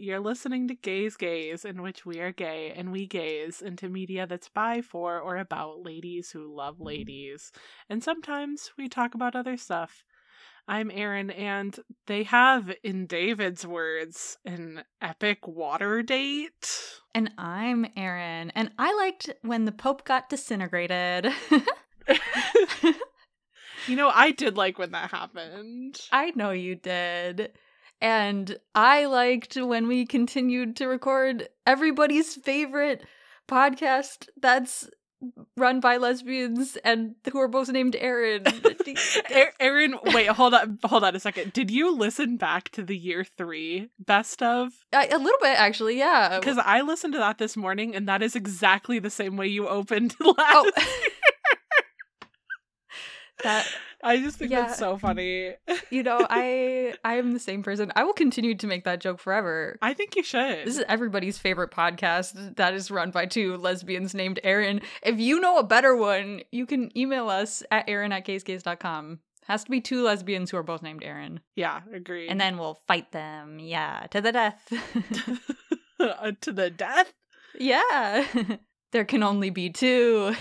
You're listening to Gays Gaze, in which we are gay and we gaze into media that's by, for, or about ladies who love mm-hmm. ladies. And sometimes we talk about other stuff. I'm Erin, and they have, in David's words, an epic water date. And I'm Erin, and I liked when the Pope got disintegrated. You know, I did like when that happened. I know you did. And I liked when we continued to record everybody's favorite podcast that's run by lesbians and who are both named Erin. Erin, wait, hold on, hold on a second. Did you listen back to the year three best of? A little bit, actually, yeah. Because I listened to that this morning, and that is exactly the same way you opened oh. last. Oh. that I just think Yeah. that's so funny. you know, I I am the same person. I will continue to make that joke forever. I think you should. This is everybody's favorite podcast that is run by two lesbians named Erin. If you know a better one, you can email us at erin at gaysgaze.com. Has to be two lesbians who are both named Erin. yeah, agree. And then we'll fight them. Yeah, to the death. Uh, to the death. yeah. there can only be two.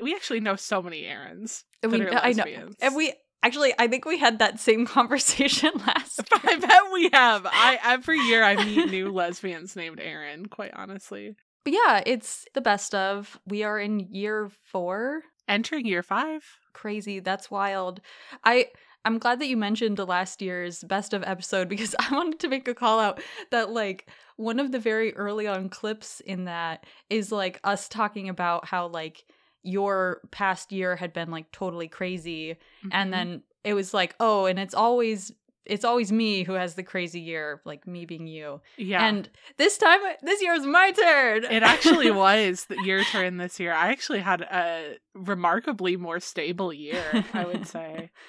We actually know so many Erins. We, are I know. lesbians. And we actually, I think we had that same conversation last. I bet we have. I every year I meet new lesbians named Erin. Quite honestly, But yeah, it's the best of. We are in year four. entering year five. Crazy. That's wild. I I'm glad that you mentioned last year's best of episode because I wanted to make a call out that like one of the very early on clips in that is like us talking about how like your past year had been like totally crazy Mhm. and then it was like oh and it's always it's always me who has the crazy year like me being you yeah, and this time this year is my turn It actually was your turn this year. I actually had a remarkably more stable year, I would say.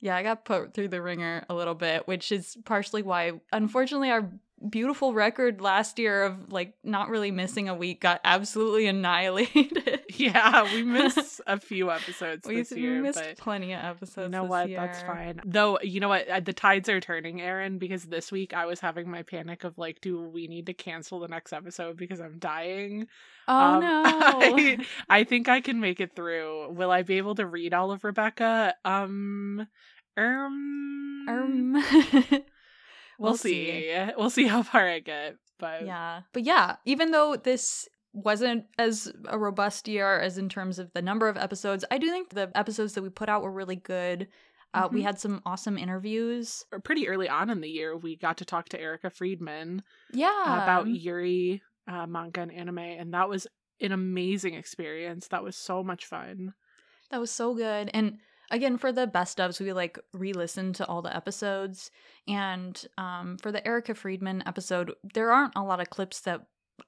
Yeah, I got put through the ringer a little bit, which is partially why, unfortunately, our beautiful record last year of like not really missing a week got absolutely annihilated. yeah, we missed a few episodes we this year, missed plenty of episodes. you know what? That's fine. Though, you know what? The tides are turning, Erin, because this week I was having my panic of like, do we need to cancel the next episode because I'm dying? Oh Um, no! I, I think I can make it through. Will I be able to read all of Rebecca? Um, um, um, we'll, see. We'll see how far I get. But Yeah. But yeah, even though this wasn't as a robust year as in terms of the number of episodes, I do think the episodes that we put out were really good. Uh, We Mhm. had some awesome interviews. pretty early on in the year, we got to talk to Erica Friedman Yeah. about Yuri uh, manga and anime, and that was an amazing experience. That was so much fun. That was so good. And again, for the best ofs, we like re-listened to all the episodes. And um, for the Erica Friedman episode, there aren't a lot of clips that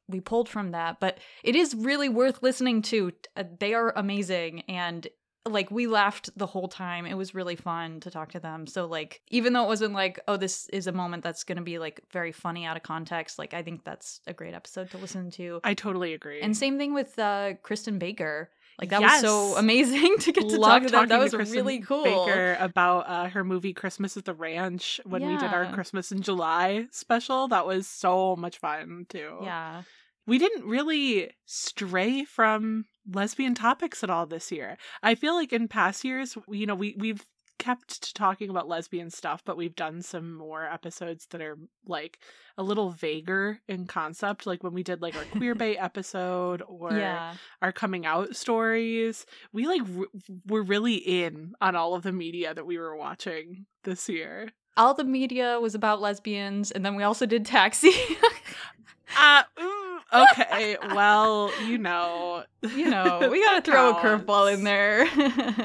we pulled from that, but it is really worth listening to. Uh, They are amazing and like we laughed the whole time. It was really fun to talk to them. So like even though it wasn't like, oh, this is a moment that's going to be like very funny out of context, like I think that's a great episode to listen to. I totally agree. And same thing with uh, Christin Baker. Like that Yes. was so amazing to get to Love talk to them. That was really cool. Baker about uh, her movie Christmas at the Ranch when we did our Christmas in July special. That was so much fun too. Yeah. we didn't really stray from lesbian topics at all this year. I feel like in past years, you know, we we've kept to talking about lesbian stuff, but we've done some more episodes that are like a little vaguer in concept, like when we did like our queer bait episode or yeah. our coming out stories. We like r- were really in on all of the media that we were watching this year. All the media was about lesbians, and then we also did Taxi. Uh, ooh, okay, well, you know, you know, we gotta throw a curveball in there.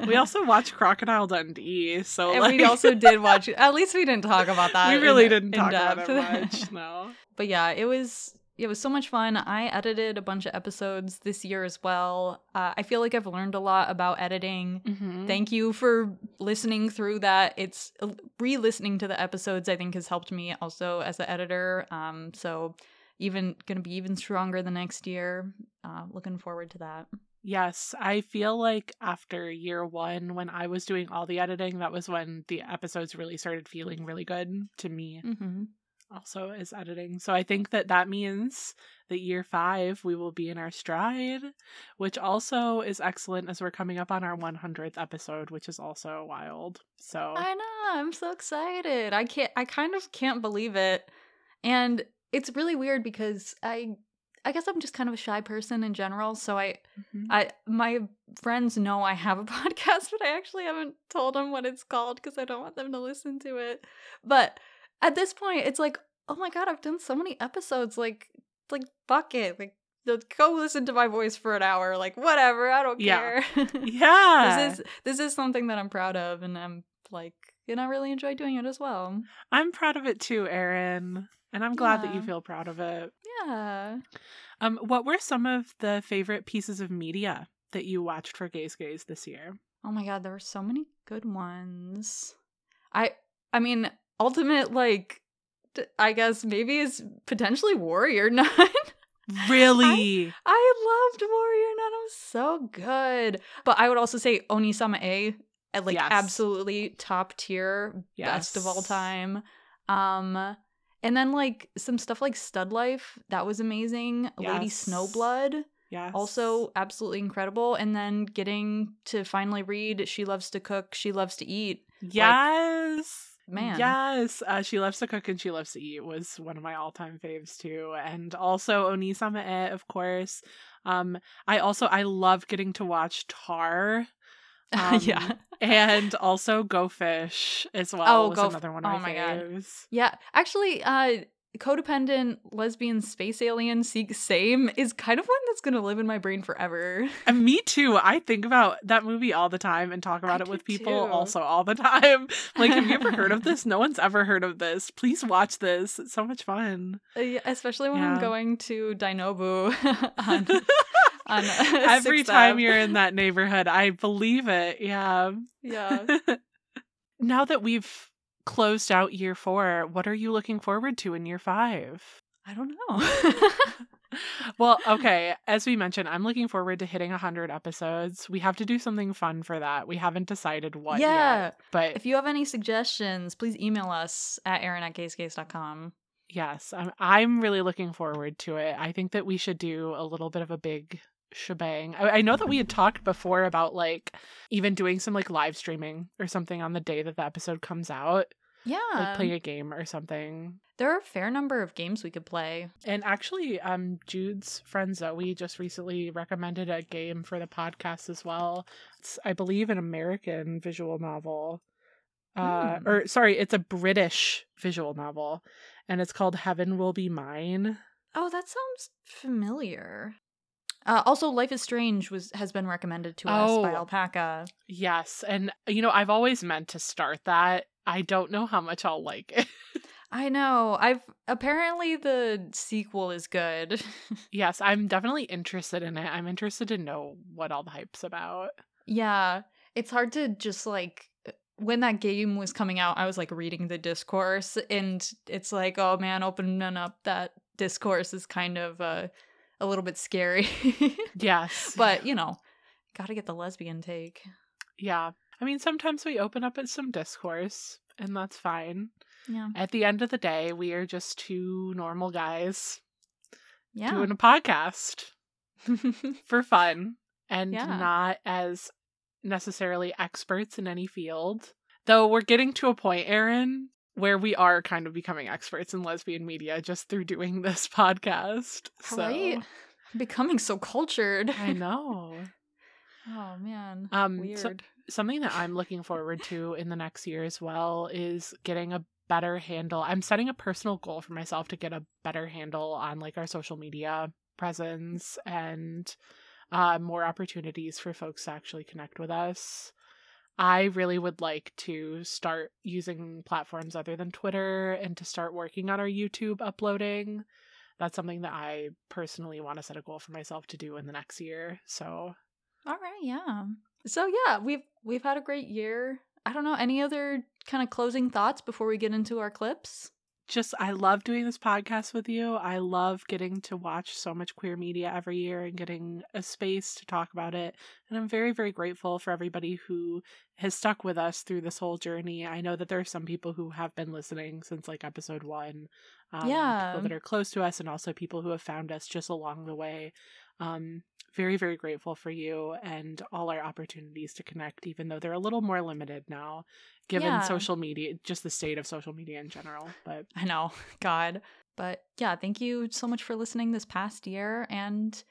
We also watched Crocodile Dundee, so and like we also did watch. At least we didn't talk about that. we in- really didn't in talk about depth. it much. No, but yeah, it was it was so much fun. I edited a bunch of episodes this year as well. Uh, I feel like I've learned a lot about editing. Mhm. Thank you for listening through that. It's uh, re-listening to the episodes. I think has helped me also as an editor. Um, so even gonna be even stronger the next year. Uh, looking forward to that. Yes, I feel like after year one, when I was doing all the editing, that was when the episodes really started feeling really good to me. Mm-hmm. also is editing. So I think that that means that year five we will be in our stride, which also is excellent as we're coming up on our 100th episode, which is also wild. So I know. I'm so excited. I can't. I kind of can't believe it, and it's really weird because I. I guess I'm just kind of a shy person in general, so I, Mhm. I my friends know I have a podcast, but I actually haven't told them what it's called because I don't want them to listen to it. But at this point, it's like, oh my god, I've done so many episodes. Like, like fuck it, like go listen to my voice for an hour. Like whatever, I don't Yeah. care. yeah. this is this is something that I'm proud of, and I'm like, and I really enjoy doing it as well. I'm proud of it too, Erin. And I'm glad that you feel proud of it. Yeah. Um, what were some of the favorite pieces of media that you watched for Gays Gaze this year? Oh my god, there were so many good ones. I I mean, ultimate like I guess maybe is potentially Warrior Nun. Really? I loved Warrior Nun. It was so good. But I would also say Onisama A, like Yes. absolutely top tier, best of all time. Um and then like some stuff like Stud Life, that was amazing. Lady Snowblood, yes. also absolutely incredible. And then getting to finally read She Loves to Cook, She Loves to Eat. Yes. Man. Yes. Uh, she loves to cook and she loves to eat was one of my all time faves too. And also Onisama E, of course. Um, I also I love getting to watch Tar. Um, yeah. And also Go Fish as well. Oh, Go another one of oh my my God. Yeah. Actually, uh codependent lesbian space alien seek same is kind of one that's gonna live in my brain forever. And me too. I think about that movie all the time and talk about I it with people too. also all the time. Like, have you ever heard of this? No one's ever heard of this. Please watch this. It's so much fun. Uh, yeah, especially when Yeah. I'm going to Dainobu on, on Every time you're in that neighborhood, I believe it. Yeah. Yeah. now that we've closed out year four, what are you looking forward to in year five? I don't know. well, okay. As we mentioned, I'm looking forward to hitting 100 episodes. We have to do something fun for that. We haven't decided what Yeah. yet. But if you have any suggestions, please email us at erin at gaysgaze.com. yes, I'm, I'm really looking forward to it. I think that we should do a little bit of a big shebang. I, I know that we had talked before about like even doing some like live streaming or something on the day that the episode comes out, Yeah. like playing a game or something. there are a fair number of games we could play. And actually, um, Jude's friend Zoe just recently recommended a game for the podcast as well. It's, I believe, an American visual novel. Uh, Hmm. or sorry, it's a British visual novel, and it's called Heaven Will Be Mine. Oh, that sounds familiar. Uh, also, Life is Strange was has been recommended to us by Oh. Alpaca. Yes, and you know, I've always meant to start that. I don't know how much I'll like it. I know. I've apparently the sequel is good. yes, I'm definitely interested in it. I'm interested to know what all the hype's about. yeah, it's hard to just like when that game was coming out, I was like reading the discourse, and it's like, oh man, opening up that discourse is kind of uh, a little bit scary. Yes, but you know, gotta get the lesbian take. Yeah. I mean, sometimes we open up at some discourse, and that's fine. Yeah, At the end of the day, we are just two normal guys yeah. doing a podcast for fun and Yeah. not as necessarily experts in any field. Though we're getting to a point, Erin, where we are kind of becoming experts in lesbian media just through doing this podcast. So Right? Becoming so cultured. I know. Oh man. Um, Weird. so- something that I'm looking forward to in the next year as well is getting a better handle. I'm setting a personal goal for myself to get a better handle on like our social media presence and uh, more opportunities for folks to actually connect with us. I really would like to start using platforms other than Twitter and to start working on our YouTube uploading. That's something that I personally want to set a goal for myself to do in the next year. So All right, yeah. So yeah, we've we've had a great year. I don't know any other kind of closing thoughts before we get into our clips. Just I love doing this podcast with you. I love getting to watch so much queer media every year and getting a space to talk about it. And I'm very, very grateful for everybody who has stuck with us through this whole journey. I know that there are some people who have been listening since like episode one. Um, Yeah. People that are close to us and also people who have found us just along the way. Um, very, very grateful for you and all our opportunities to connect, even though they're a little more limited now, given Yeah. social media, just the state of social media in general. But I know, God. But yeah, thank you so much for listening this past year, and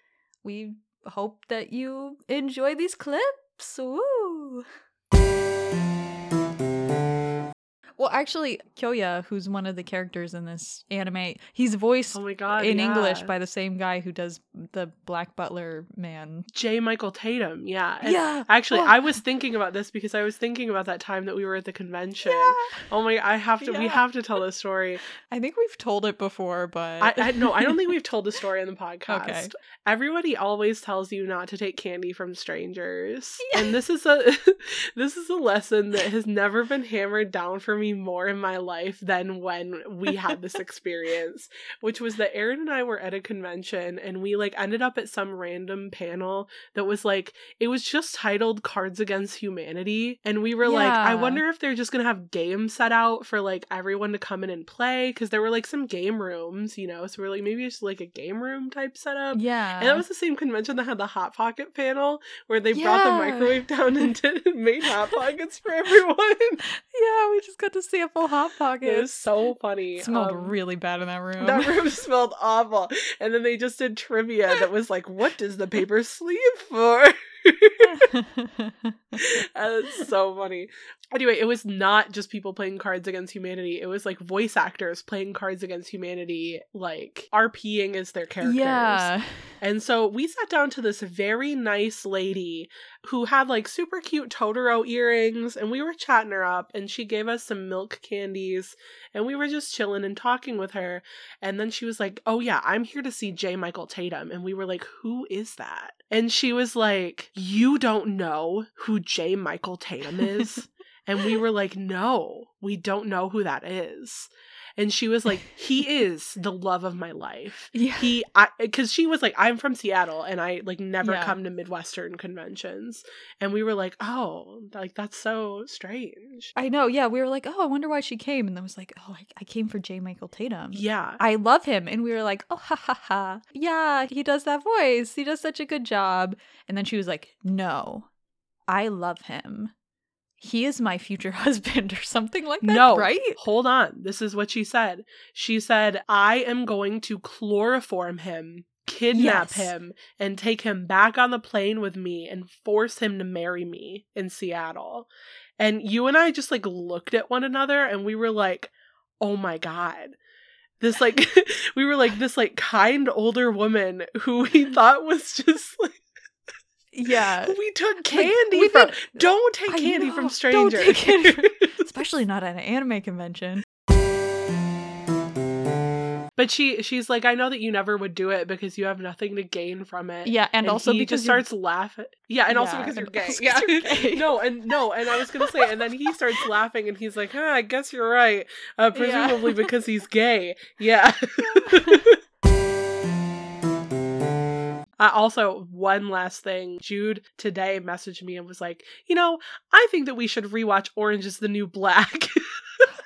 we hope that you enjoy these clips. Woo! Well, actually, Kyoya, who's one of the characters in this anime, he's voiced oh my god, in English by the same guy who does the Black Butler man. J. Michael Tatum. Yeah. And yeah. Actually, Oh. I was thinking about this because I was thinking about that time that we were at the convention. Yeah. Oh my! I have to. We have to tell this story. I think we've told it before, but I, I no, I don't think we've told the story on the podcast. Okay. Everybody always tells you not to take candy from strangers, Yeah. and this is a this is a lesson that has never been hammered down for me more in my life than when we had this experience, which was that Erin and I were at a convention and we like ended up at some random panel that was like it was just titled Cards Against Humanity, and we were like, I wonder if they're just gonna have games set out for like everyone to come in and play because there were like some game rooms, you know. So we are like, maybe it's like a game room type setup. yeah. And that was the same convention that had the hot pocket panel where they brought the microwave down and did, made hot pockets for everyone. yeah, we just got to see a full hot pocket. It was so funny. It smelled Um, really bad in that room. That room smelled awful. And then they just did trivia that was like, what does the paper sleeve for? That's so funny. Anyway, it was not just people playing Cards Against Humanity. It was like voice actors playing Cards Against Humanity, like RPing as their characters. yeah. And so we sat down to this very nice lady who had like super cute Totoro earrings, and we were chatting her up, and she gave us some milk candies, and we were just chilling and talking with her. And then she was like, Oh, yeah, I'm here to see J. Michael Tatum. And we were like, Who is that? And she was like, You don't know who J. Michael Tatum is? and we were like, No, we don't know who that is. And she was like, He is the love of my life Yeah. he i because she was like i'm from seattle and i like never Yeah. come to midwestern conventions and we were like oh like that's so strange I know. Yeah, we were like, oh, I wonder why she came, and then was like, oh, I, I came for J. Michael Tatum. yeah I love him, and we were like, oh, ha ha ha, yeah, he does that voice. He does such a good job. And then she was like, no, I love him. He is my future husband, or something like that. no right? hold on this is what she said she said i am going to chloroform him kidnap Yes. him and take him back on the plane with me and force him to marry me in seattle and you and i just like looked at one another and we were like oh my god this like we were like this like kind older woman who we thought was just like Yeah. we took candy we from did- don't take I candy know, from don't strangers take candy from- Especially not at an anime convention. but she she's like i know that you never would do it because you have nothing to gain from it Yeah, and, also he because just you're- starts laughing yeah and also Yeah, because you're gay also yeah you're gay. no and no and i was gonna say and then he starts laughing and he's like huh, i guess you're right uh, Yeah. presumably because he's gay yeah Uh, also, one last thing. Jude today messaged me and was like, you know, I think that we should rewatch Orange is the New Black.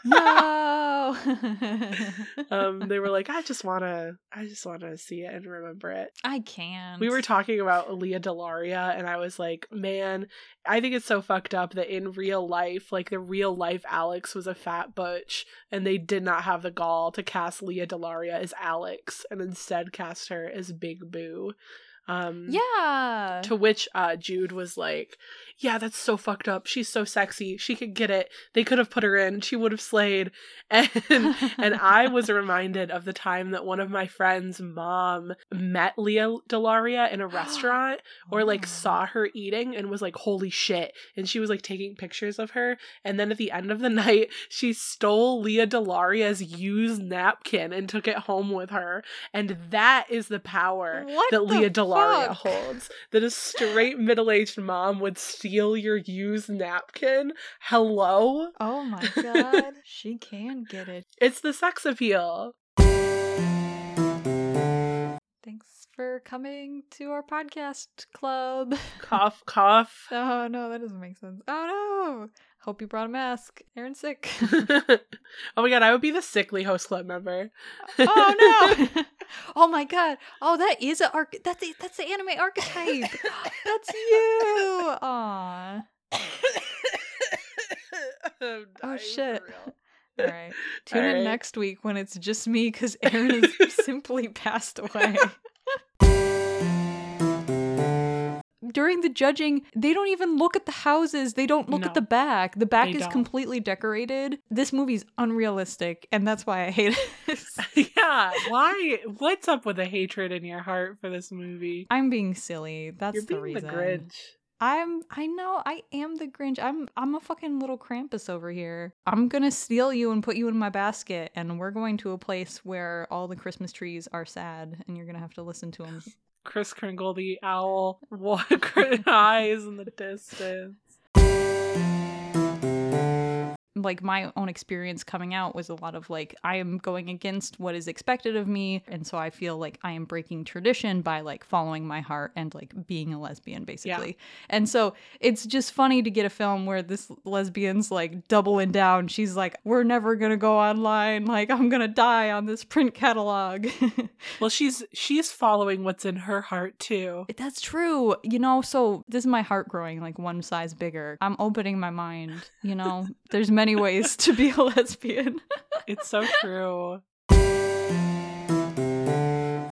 no. um, they were like, I just wanna, I just wanna see it and remember it. I can't. We were talking about Lea DeLaria, and I was like, man, I think it's so fucked up that in real life, like the real life Alex was a fat butch, and they did not have the gall to cast Lea DeLaria as Alex, and instead cast her as Big Boo. Um, Yeah. To which uh, Jude was like, "Yeah, that's so fucked up. She's so sexy. She could get it. They could have put her in. She would have slayed." And and I was reminded of the time that one of my friends' mom met Lea DeLaria in a restaurant or Oh. like saw her eating and was like, "Holy shit!" And she was like taking pictures of her. And then at the end of the night, she stole Lea DeLaria's used napkin and took it home with her. And that is the power What that the Lea DeLaria Hilaria fuck? holds that a straight middle aged mom would steal your used napkin. Hello? Oh my god, she can get it. It's the sex appeal. Thanks for coming to our podcast club. Cough, cough. Oh no, that doesn't make sense. Oh no. Hope you brought a mask. Erin's sick. oh my god, I would be the sickly host club member. oh, oh no. oh my god. Oh, that is a arc. That's the, that's the anime archetype. that's you. Aw. I'm Oh, oh shit. All right. Tune All in next week when it's just me because Erin has simply passed away. During the judging, they don't even look at the houses. They don't look No. at the back. The back is don't. completely decorated. This movie's unrealistic, and that's why I hate it. yeah, why? What's up with the hatred in your heart for this movie? I'm being silly. That's You're the being reason. the Grinch. I'm I know I am the Grinch. I'm I'm a fucking little Krampus over here. I'm going to steal you and put you in my basket and we're going to a place where all the Christmas trees are sad and you're going to have to listen to them. Kris Kringle, the owl, eyes in the distance. Like my own experience coming out was a lot of like I am going against what is expected of me and so I feel like I am breaking tradition by like following my heart and like being a lesbian basically. And so it's just funny to get a film where this lesbian's like doubling down. She's like we're never going to go online. Like I'm going to die on this print catalog. Well, she's she's following what's in her heart too. That's true. You know, so this is my heart growing like one size bigger. I'm opening my mind, you know. There's many ways to be a lesbian. It's so true.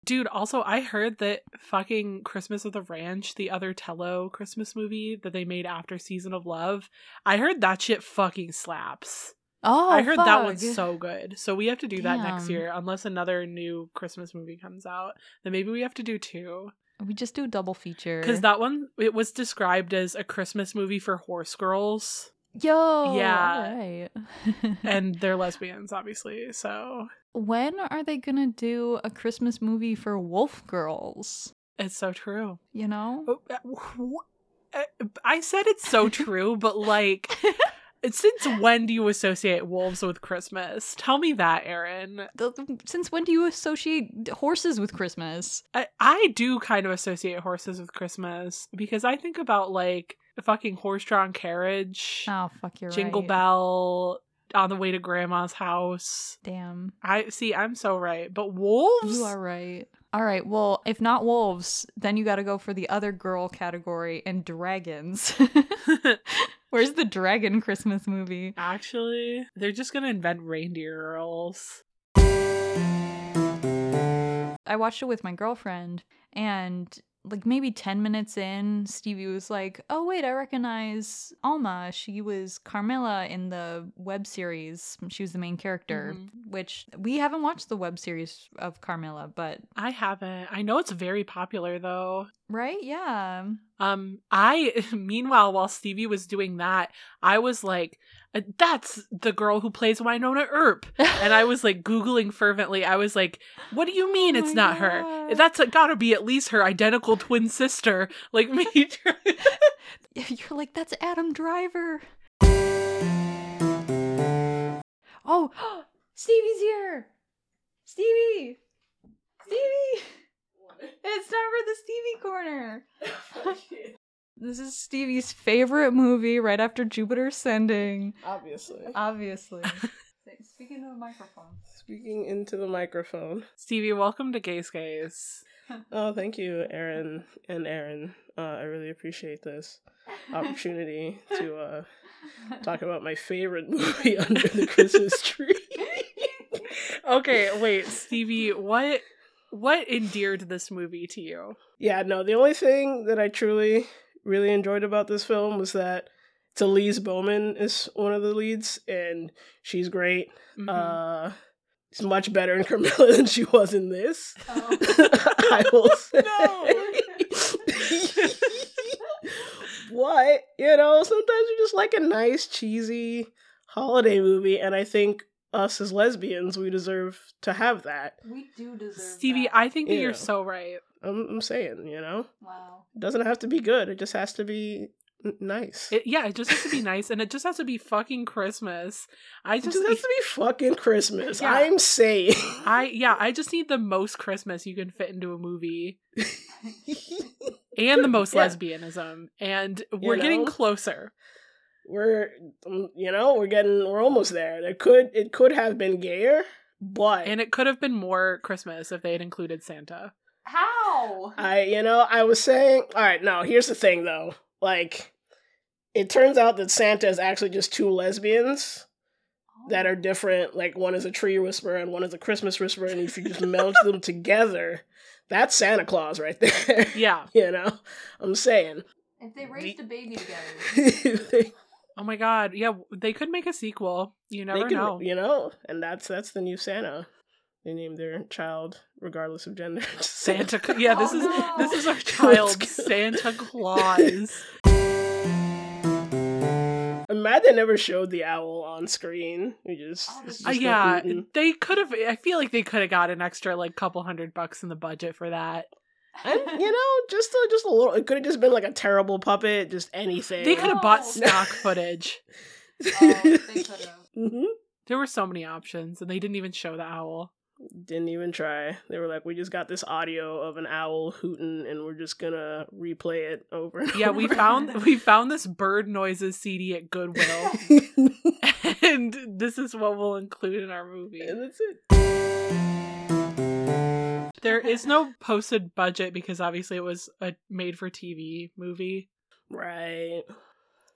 Dude, also I heard that fucking Christmas of the Ranch, the other Tello Christmas movie that they made after Season of Love, I heard that shit fucking slaps. Oh, I heard that one's so good. So we have to do that next year unless another new Christmas movie comes out. Then maybe we have to do two. We just do a double feature. Cuz that one it was described as a Christmas movie for horse girls Yo, Yeah. alright. and they're lesbians obviously. So when are they gonna do a Christmas movie for wolf girls? it's so true. You know, Oh, uh, uh, I said it's so true, but like, since when do you associate wolves with Christmas? Tell me that, Erin. Since when do you associate horses with Christmas? I, I do kind of associate horses with Christmas because I think about like the fucking horse-drawn carriage, Oh fuck, you're Jingle right. Bell, on the way to Grandma's house. Damn, I see. I'm so right, but wolves. you are right. All right, well, if not wolves, then you got to go for the other girl category and dragons. Where's the dragon Christmas movie? Actually, they're just gonna invent reindeer girls. I watched it with my girlfriend, and like maybe 10 minutes in, Stevie was like, Oh, wait, I recognize Alma. She was Carmilla in the web series. She was the main character, Mhm. which we haven't watched the web series of Carmilla, but I haven't. I know it's very popular though. right? Yeah. Um, I meanwhile while Stevie was doing that, I was like, "Uh, Uh, "That's the girl who plays Wynonna Earp," and I was like googling fervently. I was like, "What do you mean Oh it's my not her? That's gotta be at least her identical twin sister." Like me. You're like, That's Adam Driver. Oh, Stevie's here. Stevie. Stevie. It's time for the Stevie corner. This is Stevie's favorite movie right after Jupiter Ascending. Obviously. Obviously. Speaking of the microphone. Speaking into the microphone. Stevie, welcome to Gays Gaze. Oh, thank you, Erin and Erin. Uh, I really appreciate this opportunity to uh, talk about my favorite movie under the Christmas tree. Okay, wait, Stevie, what what endeared this movie to you? yeah, no, the only thing that I truly really enjoyed about this film was that Elise Bauman is one of the leads, and she's great. Mhm. Uh, she's much better in Carmilla than she was in this. Oh. I will say. No. what? You know, sometimes you just like a nice, cheesy holiday movie, and I think us as lesbians, we deserve to have that. We do deserve Stevie, I think that Yeah. you're so right. I'm, I'm saying, you know, Wow. it doesn't have to be good. It just has to be n- nice. It, yeah, it just has to be nice, and it just has to be fucking Christmas. I It just, just has to be fucking Christmas. Yeah. I'm saying. I yeah, I just need the most Christmas you can fit into a movie, and the most Yeah. lesbianism, and we're You getting closer. We're, um, you know, we're getting, we're almost there. It could, it could have been gayer, but And it could have been more Christmas if they had included Santa. How? I, you know, I was saying, all right, no, here's the thing though. Like, it turns out that Santa is actually just two lesbians that are different. Like, one is a tree whisperer and one is a Christmas whisperer. And if you just meld them together, that's Santa Claus right there. Yeah. you know, I'm saying. If they raised a baby together. they Oh my god. Yeah, they could make a sequel. You never could- know. you know, and that's that's the new Santa. They named their child regardless of gender. Santa. Cla- Yeah, this Oh, is no. this is our child. Santa Claus. I'm mad they never showed the owl on screen. We just, Oh, it's this Uh, yeah, they could have. I feel like they could have got an extra like couple hundred bucks in the budget for that. And you know, just a, just a little. It could have just been like a terrible puppet, just anything. They could have bought stock footage. Oh, they could have. hmm There were so many options, and they didn't even show the owl. Didn't even try. They were like, "We just got this audio of an owl hooting, and we're just gonna replay it over." And Yeah, we found we found this bird noises CD at Goodwill, and this is what we'll include in our movie. and that's it. There is no posted budget because obviously it was a made for TV movie. Right.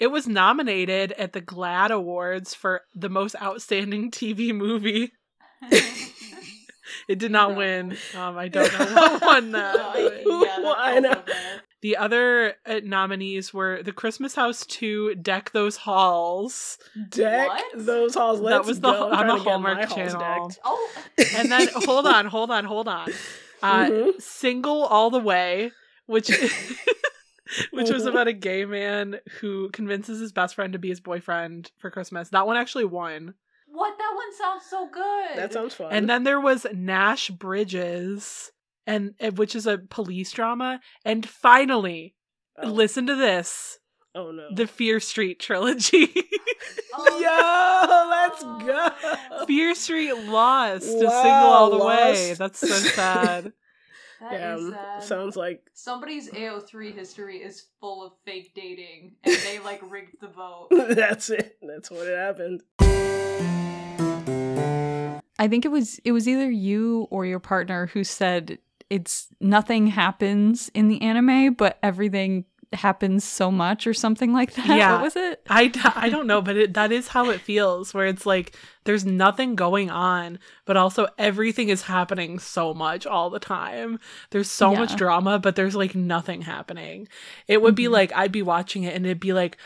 It was nominated at the GLAAD Awards for the most outstanding TV movie. It did not No. win. Um, I don't know what won that. Well, I know. The other uh, nominees were The Christmas House 2, Deck Those Halls, Deck What? those halls. That Let's was the- go. I'm on the Hallmark Channel. Oh. and then hold on, hold on, hold on. Uh, Mhm. Single All the Way, which which was Mhm. about a gay man who convinces his best friend to be his boyfriend for Christmas. That one actually won. What? That one sounds so good. That sounds fun. And then there was Nash Bridges, and uh, which is a police drama. And finally, oh. listen to this: oh no. the Fear Street trilogy. Oh, Yo, let's go. Fear Street lost to Single All the Way. That's so sad. That Yeah, is sad. sounds like Somebody's AO3 history is full of fake dating, and they like rigged the vote. that's it. That's what it happened. I think it was it was either you or your partner who said it's nothing happens in the anime, but everything happens so much or something like that. Yeah. What was it? I, I don't know, but it, that is how it feels, where it's like there's nothing going on, but also everything is happening so much all the time. There's so much drama, but there's like nothing happening. It would be Mhm. like, I'd be watching it and it'd be like,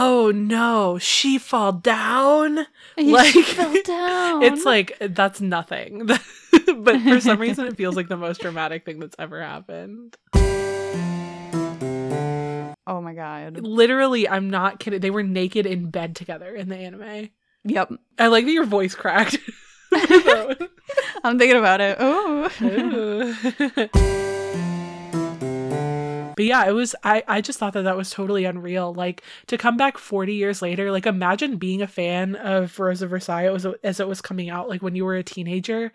oh no, she fall down. Like- She fell down. It's like, that's nothing. but for some reason, it feels like the most dramatic thing that's ever happened. oh my god. Literally, I'm not kidding. They were naked in bed together in the anime. Yep. I like that your voice cracked. I'm thinking about it. Oh. But yeah, it was. I I just thought that that was totally unreal. Like to come back 40 years later. Like imagine being a fan of Rose of Versailles as, as it was coming out. Like when you were a teenager,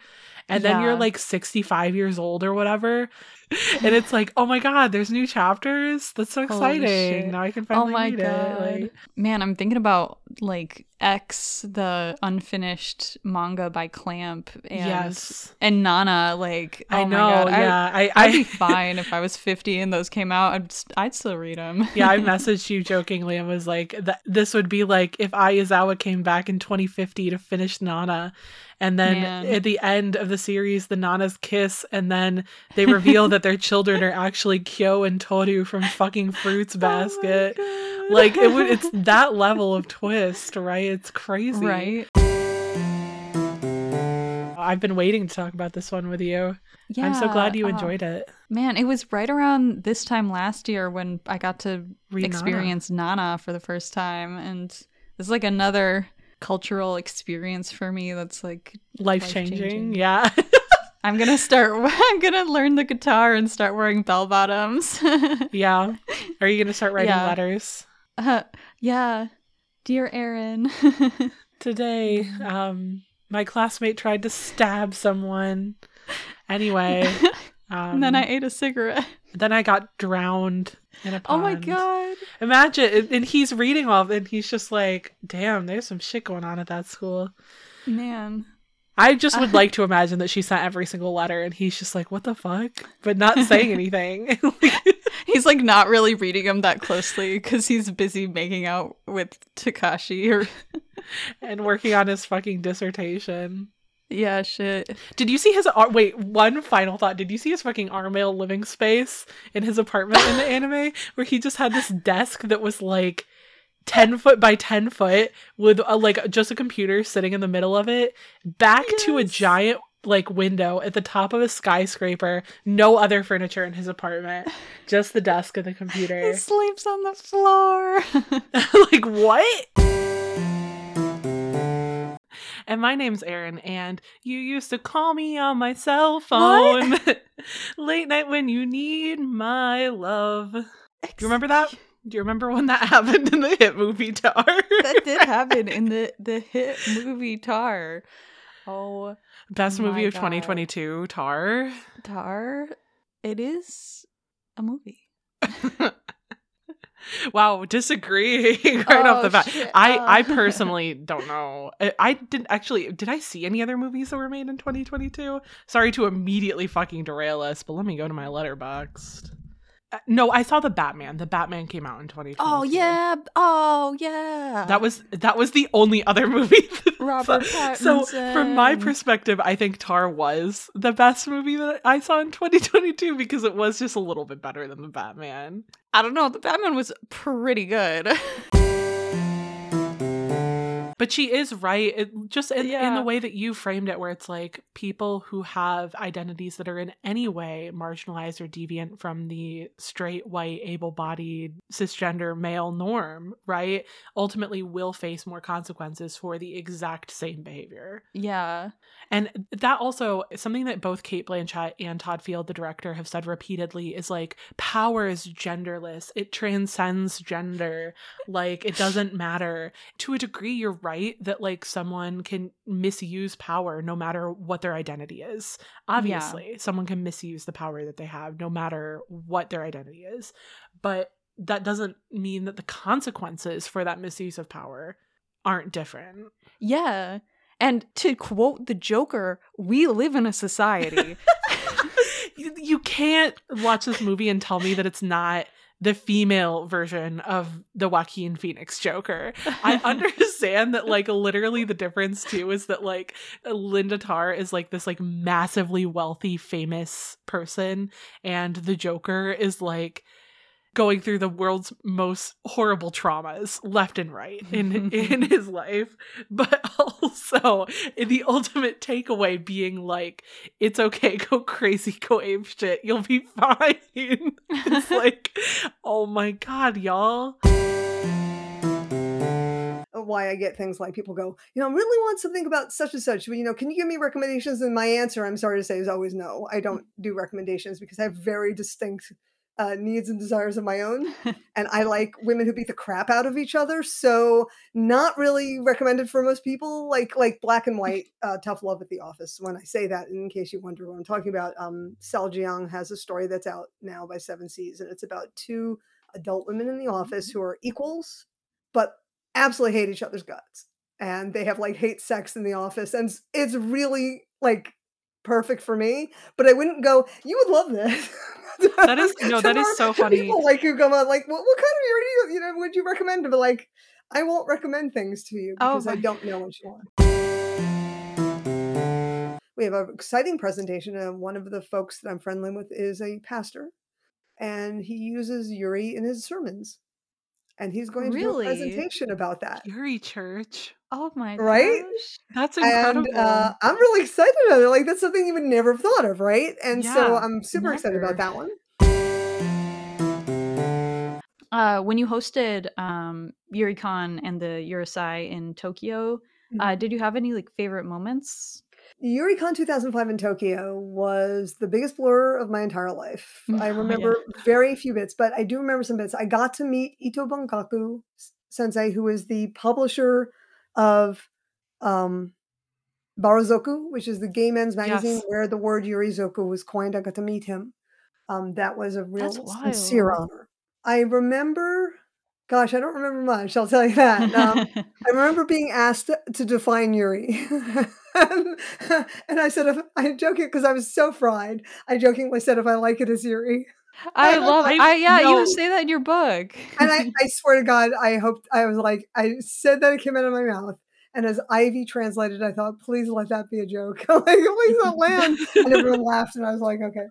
and then you're like 65 years old or whatever. And it's like, oh my god, there's new chapters. That's so exciting. Now I can Oh finally my read god. it. Like, Man, I'm thinking about like X, the unfinished manga by Clamp, and yes, and Nana. Like, I oh my know. God, I- yeah, I, I'd be fine if I was 50 and those came out. I'd, I'd still read them. yeah, I messaged you jokingly and was like, th- "This would be like if Ai Yazawa came back in 2050 to finish Nana, and then Man. at the end of the series, the Nanas kiss, and then they reveal that their children are actually Kyo and Toru from fucking Fruits Basket. like it would, it's that level of twist, right? It's crazy, right? I've been waiting to talk about this one with you. Yeah. I'm so glad you uh, enjoyed it. Man, it was right around this time last year when I got to Read Nana. experience Nana for the first time, and it's like another cultural experience for me that's like Life changing. Yeah. I'm gonna start I'm gonna learn the guitar and start wearing bell bottoms. yeah. Are you going to start writing Yeah. letters? uh, yeah. Dear Erin. Today, um, my classmate tried to stab someone. Anyway, um, and then I ate a cigarette. then I got drowned in a pond. Oh my god. Imagine, and- he's reading all of it, and he's just like, "Damn, there's some shit going on at that school." Man. I just would like to imagine that she sent every single letter, and he's just like, "What the fuck," but not saying anything. He's like not really reading them that closely because he's busy making out with Takashi or and working on his fucking dissertation. Yeah, shit. Did you see his ar- wait? One final thought. Did you see his fucking Armail living space in his apartment in the anime, where he just had this desk that was like ten foot by ten foot with a, like just a computer sitting in the middle of it, back to a giant like window at the top of a skyscraper. No other furniture in his apartment, just the desk and the He computer. sleeps on the floor. like what? And my name's Erin, and you used to call me on my cell phone late night when you need my love. Do you remember that? Do you remember when that happened in the hit movie Tar? that did happen in the the hit movie Tar. Oh, Best movie of God. 2022, Tar. Tar. It is a movie. Wow, disagreeing right off Oh, the bat. shit. I I Uh. personally don't know. I, I didn't actually. Did I see any other movies that were made in 2022? Sorry to immediately fucking derail us, but let me go to my letterboxd. Uh, no, I saw the Batman. The Batman came out in 2022. Oh yeah. Oh yeah. That was that was the only other movie. Robert so, so from my perspective, I think Tar was the best movie that I saw in 2022 because it was just a little bit better than the Batman. I don't know. The Batman was pretty good. But she is right. It, just in, in the way that you framed it, where it's like people who have identities that are in any way marginalized or deviant from the straight, white, able bodied, cisgender male norm, right? Ultimately will face more consequences for the exact same behavior. yeah. And that also something that both Cate Blanchett and Todd Field, the director, have said repeatedly is like power is genderless. It transcends gender. Like it doesn't matter. To a degree, you're right that like someone can misuse power no matter what their identity is. Obviously, someone can misuse the power that they have no matter what their identity is. But that doesn't mean that the consequences for that misuse of power aren't different. Yeah. And to quote the Joker, we live in a society. you, you can't watch this movie and tell me that it's not the female version of the Joaquin Phoenix Joker. I understand that like literally the difference too is that like Linda Tarr is like this like massively wealthy famous person and the Joker is like going through the world's most horrible traumas left and right in in his life but also the ultimate takeaway being like it's okay go crazy go ape shit you'll be fine it's like oh my god y'all why I get things like people go, you know, I really want something about such and such, but you know, can you give me recommendations? And my answer, I'm sorry to say, is always no. I don't mm. do recommendations because I have very distinct uh, needs and desires of my own, and I like women who beat the crap out of each other. So not really recommended for most people. Like like black and white, uh, tough love at the office. When I say that, in case you wonder what I'm talking about, um, Sal Jiang has a story that's out now by Seven Seas, and it's about two adult women in the office who are equals, but absolutely hate each other's guts and they have like hate sex in the office and it's- it's really like perfect for me but i wouldn't go you would love this That is- no, that is so funny. people like who come on like what, what kind of you know would you recommend? But like i won't recommend things to you Oh because i don't know what you want. We have an exciting presentation and one of the folks that i'm friendly with is a pastor and he uses yuri in his sermons and he's going to do a presentation about that Fury Church oh my Right? gosh. that's incredible and uh, I'm really excited about it. Like that's something you would never have thought of, right? And so I'm super excited about that one. Uh, when you hosted um, YuriCon and the Urusei in Tokyo, uh, did you have any like favorite moments? YuriCon 2005 in Tokyo was the biggest blur of my entire life. Mm, I oh, yeah. remember very few bits, but I do remember some bits. I got to meet Ito Bungaku sensei, who is the publisher of um, Barazoku, which is the gay men's magazine Yes. where the word Yurizoku was coined. I got to meet him. Um, that was a real sincere honor. I remember, gosh, I don't remember much, I'll tell you that. Um, I remember being asked to define Yuri. and I said, if, I'm joking because I was so fried. I jokingly said, if I like it as Yuri. I love it. I- I, yeah, no. you say that in your book. And I, I swear to God, I hoped, I was like, I said that it came out of my mouth. And as Ivy translated, I thought, please let that be a joke. like, please don't land. And everyone laughed. And I was like, okay.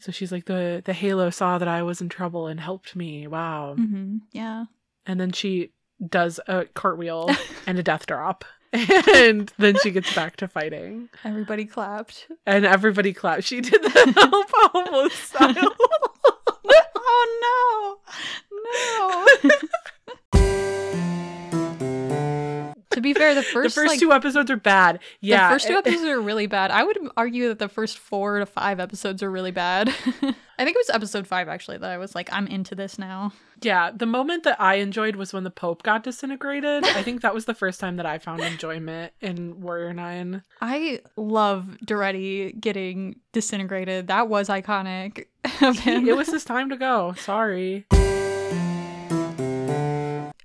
So she's like the the halo saw that I was in trouble and helped me. Wow. hmm Yeah. And then she does a cartwheel and a death drop. And then she gets back to fighting. Everybody clapped. And everybody clapped. She did the help homo style. oh no. No. To be fair, the first, the first like, two episodes are bad. Yeah. the first two episodes are really bad. I would argue that the first four to five episodes are really bad. I think it was episode five actually that I was like, I'm into this now. Yeah, the moment that I enjoyed was when the Pope got disintegrated. I think that was the first time that I found enjoyment in Warrior Nun. I love Duretti getting disintegrated. That was iconic. It was his time to go. Sorry.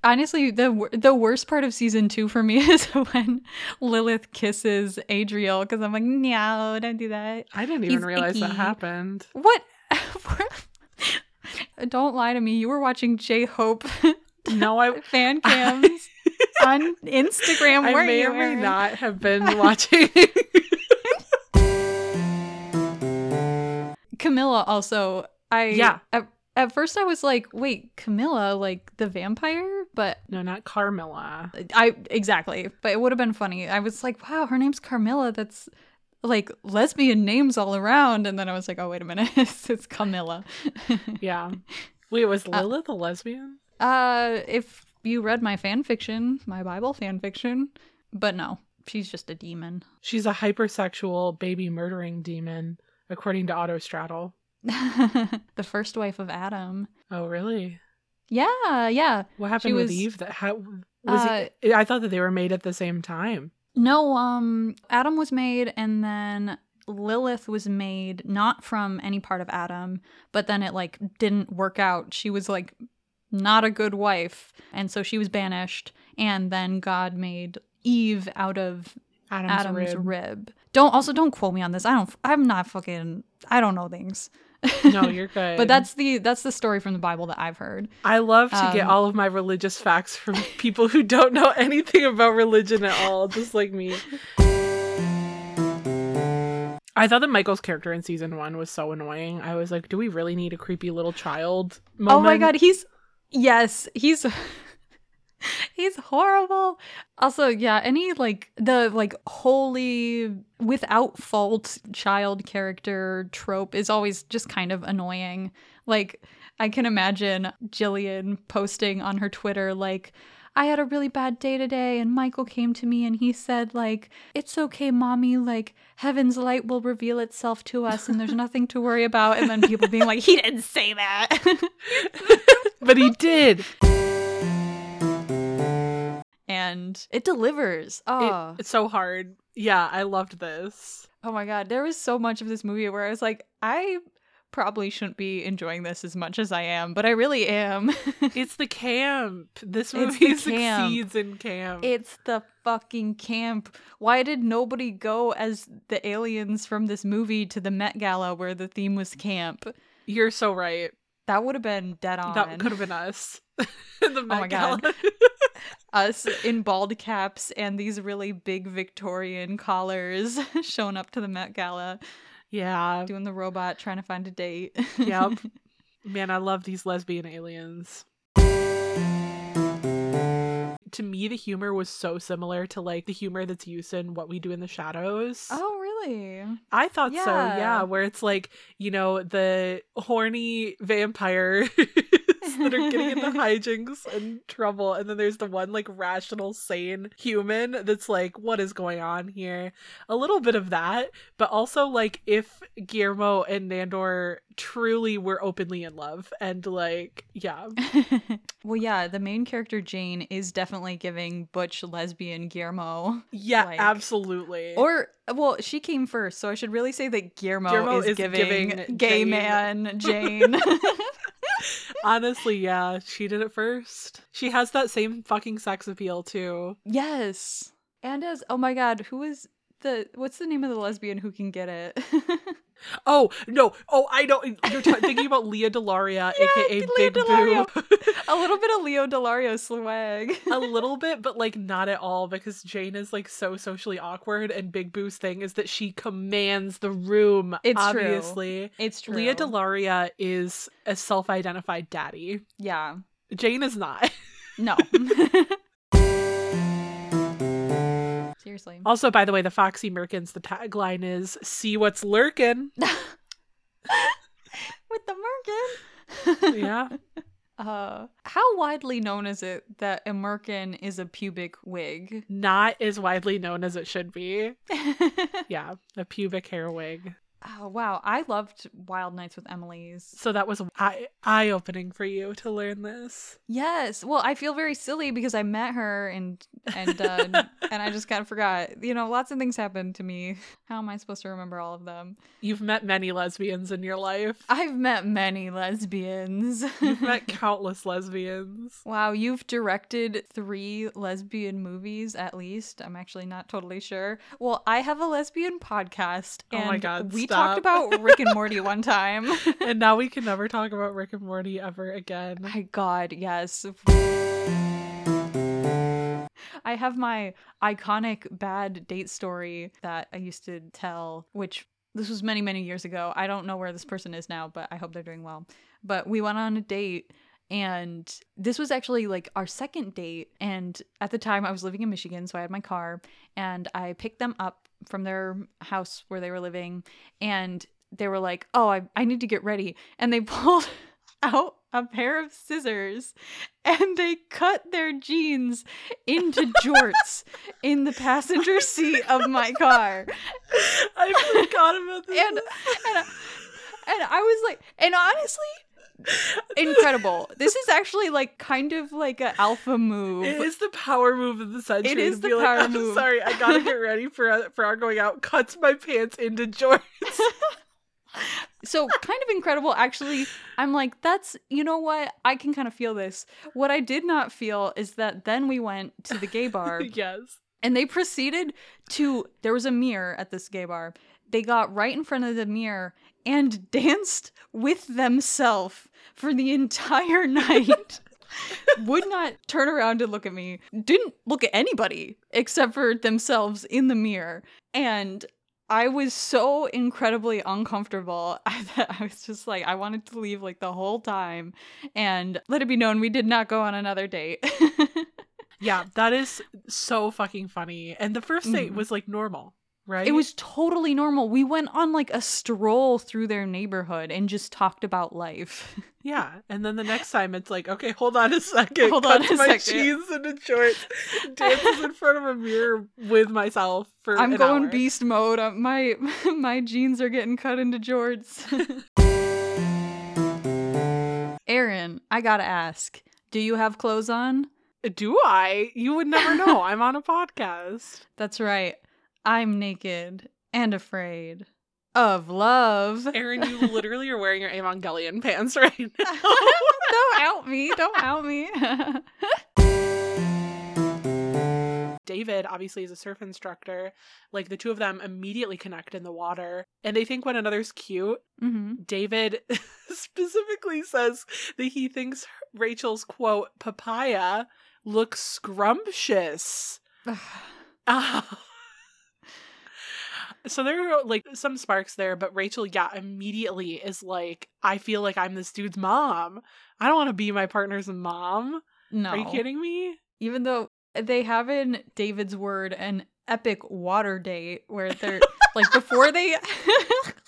honestly the the worst part of season two for me is when Lilith kisses Adriel because I'm like, no, don't do that. I didn't even He's realize that happened. What? don't lie to me. You were watching J Hope No, I fan cams on Instagram. I may you, or may not have been watching. Camilla also. I Yeah. At, at first, I was like, wait, Camilla, like the vampire, but no, not Carmilla. I exactly, but it would have been funny. I was like, wow, her name's Carmilla. That's like lesbian names all around. And then I was like, oh wait a minute, it's, it's Camilla. Yeah. Wait, was Lilith a lesbian? uh, if you read my fan fiction, my Bible fan fiction, but no, she's just a demon. She's a hypersexual baby murdering demon, according to Autostraddle. the first wife of Adam. Oh, really? Yeah, yeah. What happened was- with Eve? That how was Uh, it? I thought that they were made at the same time. No, um Adam was made and then Lilith was made not from any part of Adam, but then it like didn't work out. She was like not a good wife, and so she was banished and then God made Eve out of Adam's, Adam's rib. rib. Don't also don't quote me on this. I don't I'm not fucking I don't know things. No, you're good. but that's the that's the story from the Bible that I've heard. I love to get Um, all of my religious facts from people who don't know anything about religion at all, just like me. I thought that Michael's character in season one was so annoying. I was like, do we really need a creepy little child? Moment? Oh my god, he's yes, he's he's horrible. Also, yeah, any like the like holy without fault child character trope is always just kind of annoying. Like I can imagine Jillian posting on her Twitter like I had a really bad day today and Michael came to me and he said like it's okay mommy like heaven's light will reveal itself to us and there's nothing to worry about and then people being like he didn't say that. but he did. And it delivers. It- Oh, it's so hard. Yeah, I loved this. oh my god, there was so much of this movie where I was like, I probably shouldn't be enjoying this as much as I am, but I really am. It's the camp. This movie camp. succeeds in camp. it's the fucking camp. Why did nobody go as the aliens from this movie to the Met Gala where the theme was camp? You're so right. That would have been dead on. That could have been us. The Oh my Met God. Gala. Us in bald caps and these really big Victorian collars showing up to the Met Gala, yeah. doing the robot, trying to find a date. Yep. Man, I love these lesbian aliens. To me, the humor was so similar to like the humor that's used in What We Do in the Shadows. oh, really? I thought so, Yeah. yeah, where it's like, you know, the horny vampire that are getting into hijinks and trouble, and then there's the one like rational, sane human that's like, what is going on here? A little bit of that, but also like if Guillermo and Nandor truly were openly in love and like, yeah. well, yeah, the main character Jane is definitely giving butch lesbian Guillermo. Yeah, Like- absolutely. Or well, she came first, so I should really say that Guillermo, Guillermo is, is giving, giving gay Jane- man Jane. Honestly, yeah, she did it first. She has that same fucking sex appeal too. yes. And as oh my god, who is the what's the name of the lesbian who can get it? Oh no! Oh, I know. You're t- thinking about Lea DeLaria, Yeah, aka Lea Big DeLaria. Boo. a little bit of Lea DeLaria swag. a little bit, but like not at all, because Jane is like so socially awkward, and Big Boo's thing is that she commands the room. It's true. obviously. It's true. Lea DeLaria is a self-identified daddy. Yeah. Jane is not. No. Seriously. Also, by the way, the Foxy Merkins, the tagline is "See what's lurking." With the merkin. Yeah. Uh, how widely known is it that a merkin is a pubic wig? Not as widely known as it should be. Yeah, a pubic hair wig. Oh wow, I loved Wild Nights with Emily's. So that was eye eye opening for you to learn this. Yes. Well, I feel very silly because I met her and and uh, and I just kind of forgot. You know, lots of things happened to me. How am I supposed to remember all of them? You've met many lesbians in your life. I've met many lesbians. You've met countless lesbians. Wow, you've directed three lesbian movies at least. I'm actually not totally sure. Well, I have a lesbian podcast, Oh my God, we. Talked about Rick and Morty one time. And now we can never talk about Rick and Morty ever again. my God, yes. I have my iconic bad date story that I used to tell, which this was many, many years ago. I don't know where this person is now, but I hope they're doing well. But we went on a date and this was actually like our second date. And at the time, I was living in Michigan, so I had my car and I picked them up from their house where they were living. And they were like, Oh, I, I need to get ready. And they pulled out a pair of scissors and they cut their jeans into jorts in the passenger seat of my car. I forgot about this. And and and I was like, and honestly, incredible. This is actually like kind of like an alpha move. it is the power move of the century. It is the like, power I'm move." sorry, I gotta get ready for uh, for our going out. Cuts my pants into jorts. so kind of incredible actually i'm like that's you know what i can kind of feel this what i did not feel is that then we went to the gay bar yes. and they proceeded to there was a mirror at this gay bar they got right in front of the mirror and danced with themselves for the entire night would not turn around and look at me didn't look at anybody except for themselves in the mirror and I was so incredibly uncomfortable that I was just like, I wanted to leave like the whole time. And let it be known, we did not go on another date. Yeah, that is so fucking funny. And the first date Mhm. was like normal, right? It was totally normal. We went on like a stroll through their neighborhood and just talked about life. Yeah, and then the next time it's like, okay, hold on a second. Hold on a my second. jeans into shorts, dances in front of a mirror with myself for. I'm going hour. beast mode. Uh, My my jeans are getting cut into jorts. Erin, I gotta ask, do you have clothes on? Do I? You would never know. I'm on a podcast. That's right. I'm naked and afraid of love. Erin, you literally are wearing your Evangelion pants right now. don't out me. Don't out me. David obviously is a surf instructor. Like the two of them immediately connect in the water and they think one another's cute. hmm David specifically says that he thinks Rachel's quote papaya looks scrumptious. Ah. so there are like some sparks there, but Rachel, yeah, immediately is like, I feel like I'm this dude's mom. I don't want to be my partner's mom. no. Are you kidding me? Even though they have in David's word an epic water date where they're like before they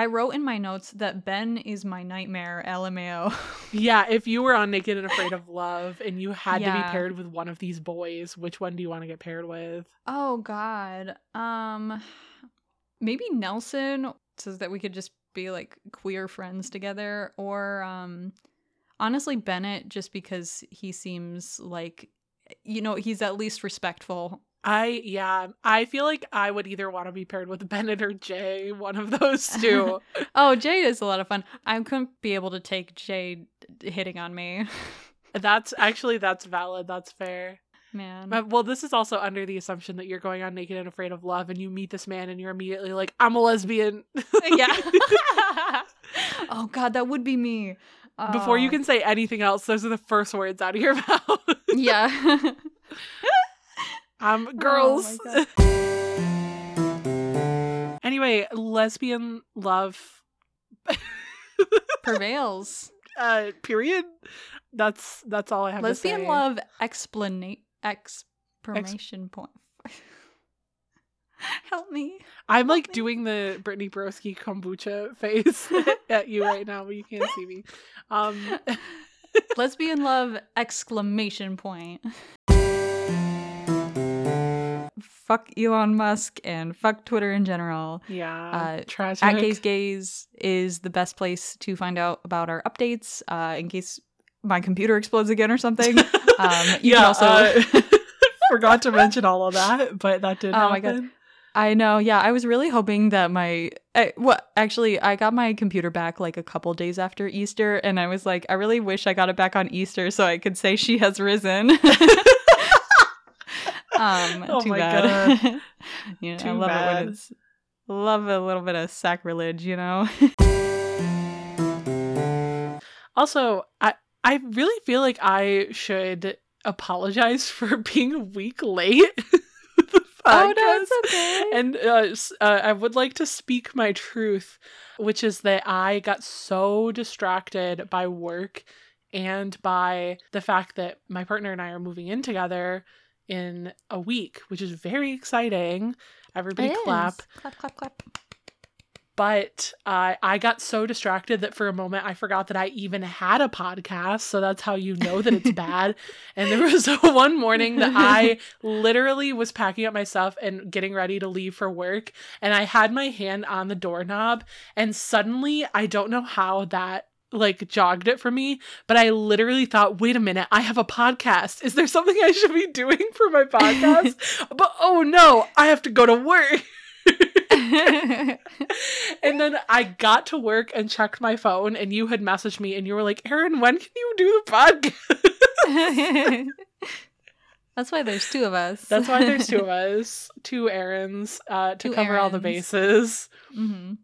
I wrote in my notes that Ben is my nightmare, LMAO. Yeah, if you were on Naked and Afraid of Love and you had to be paired with one of these boys, which one do you want to get paired with? Oh god. Um maybe Nelson says that we could just be like queer friends together or um honestly Bennett just because he seems like you know, he's at least respectful. I yeah, I feel like I would either want to be paired with Bennett or Jay, one of those two. Oh, Jade is a lot of fun. I couldn't be able to take Jade hitting on me. that's actually that's valid. That's fair. Man. But, well, this is also under the assumption that you're going on Naked and Afraid of Love, and you meet this man, and you're immediately like, "I'm a lesbian." yeah. oh god, that would be me. Before you Oh. can say anything else, those are the first words out of your mouth. Yeah. Um, Oh girls. my anyway, lesbian love. Prevails. uh, period. That's that's all I have to say. Lesbian love explanation point. Help me. I'm like me. doing the Brittany Broski kombucha face at you right now, but you can't see me. Um, Lesbian love exclamation point. Fuck Elon Musk and fuck Twitter in general. yeah, Uh, tragic. At Gays Gaze is the best place to find out about our updates uh, in case my computer explodes again or something. Um, you can also. uh, forgot to mention all of that, but that did Oh my. God. I know. Yeah, I was really hoping that my I, what actually I got my computer back like a couple days after Easter, and I was like, I really wish I got it back on Easter so I could say she has risen. Um, Oh too my bad. you know, I Too love it bad. when it's love a little bit of sacrilege. You know. Also, I I really feel like I should apologize for being a week late. with the oh no, it's okay. And uh, uh, I would like to speak my truth, which is that I got so distracted by work and by the fact that my partner and I are moving in together in a week, which is very exciting. Everybody clap. Clap, clap, clap. But uh, I got so distracted that for a moment I forgot that I even had a podcast. So that's how you know that it's bad. and there was one morning that I literally was packing up my stuff and getting ready to leave for work. And I had my hand on the doorknob. And suddenly, I don't know how that like jogged it for me, but I literally thought, wait a minute, I have a podcast. Is there something I should be doing for my podcast? but oh no, I have to go to work. and then I got to work and checked my phone, and you had messaged me, and you were like, "Erin, when can you do the podcast?" That's why there's two of us. That's why there's two of us, two Erins, uh, to Two cover all the errands. bases. hmm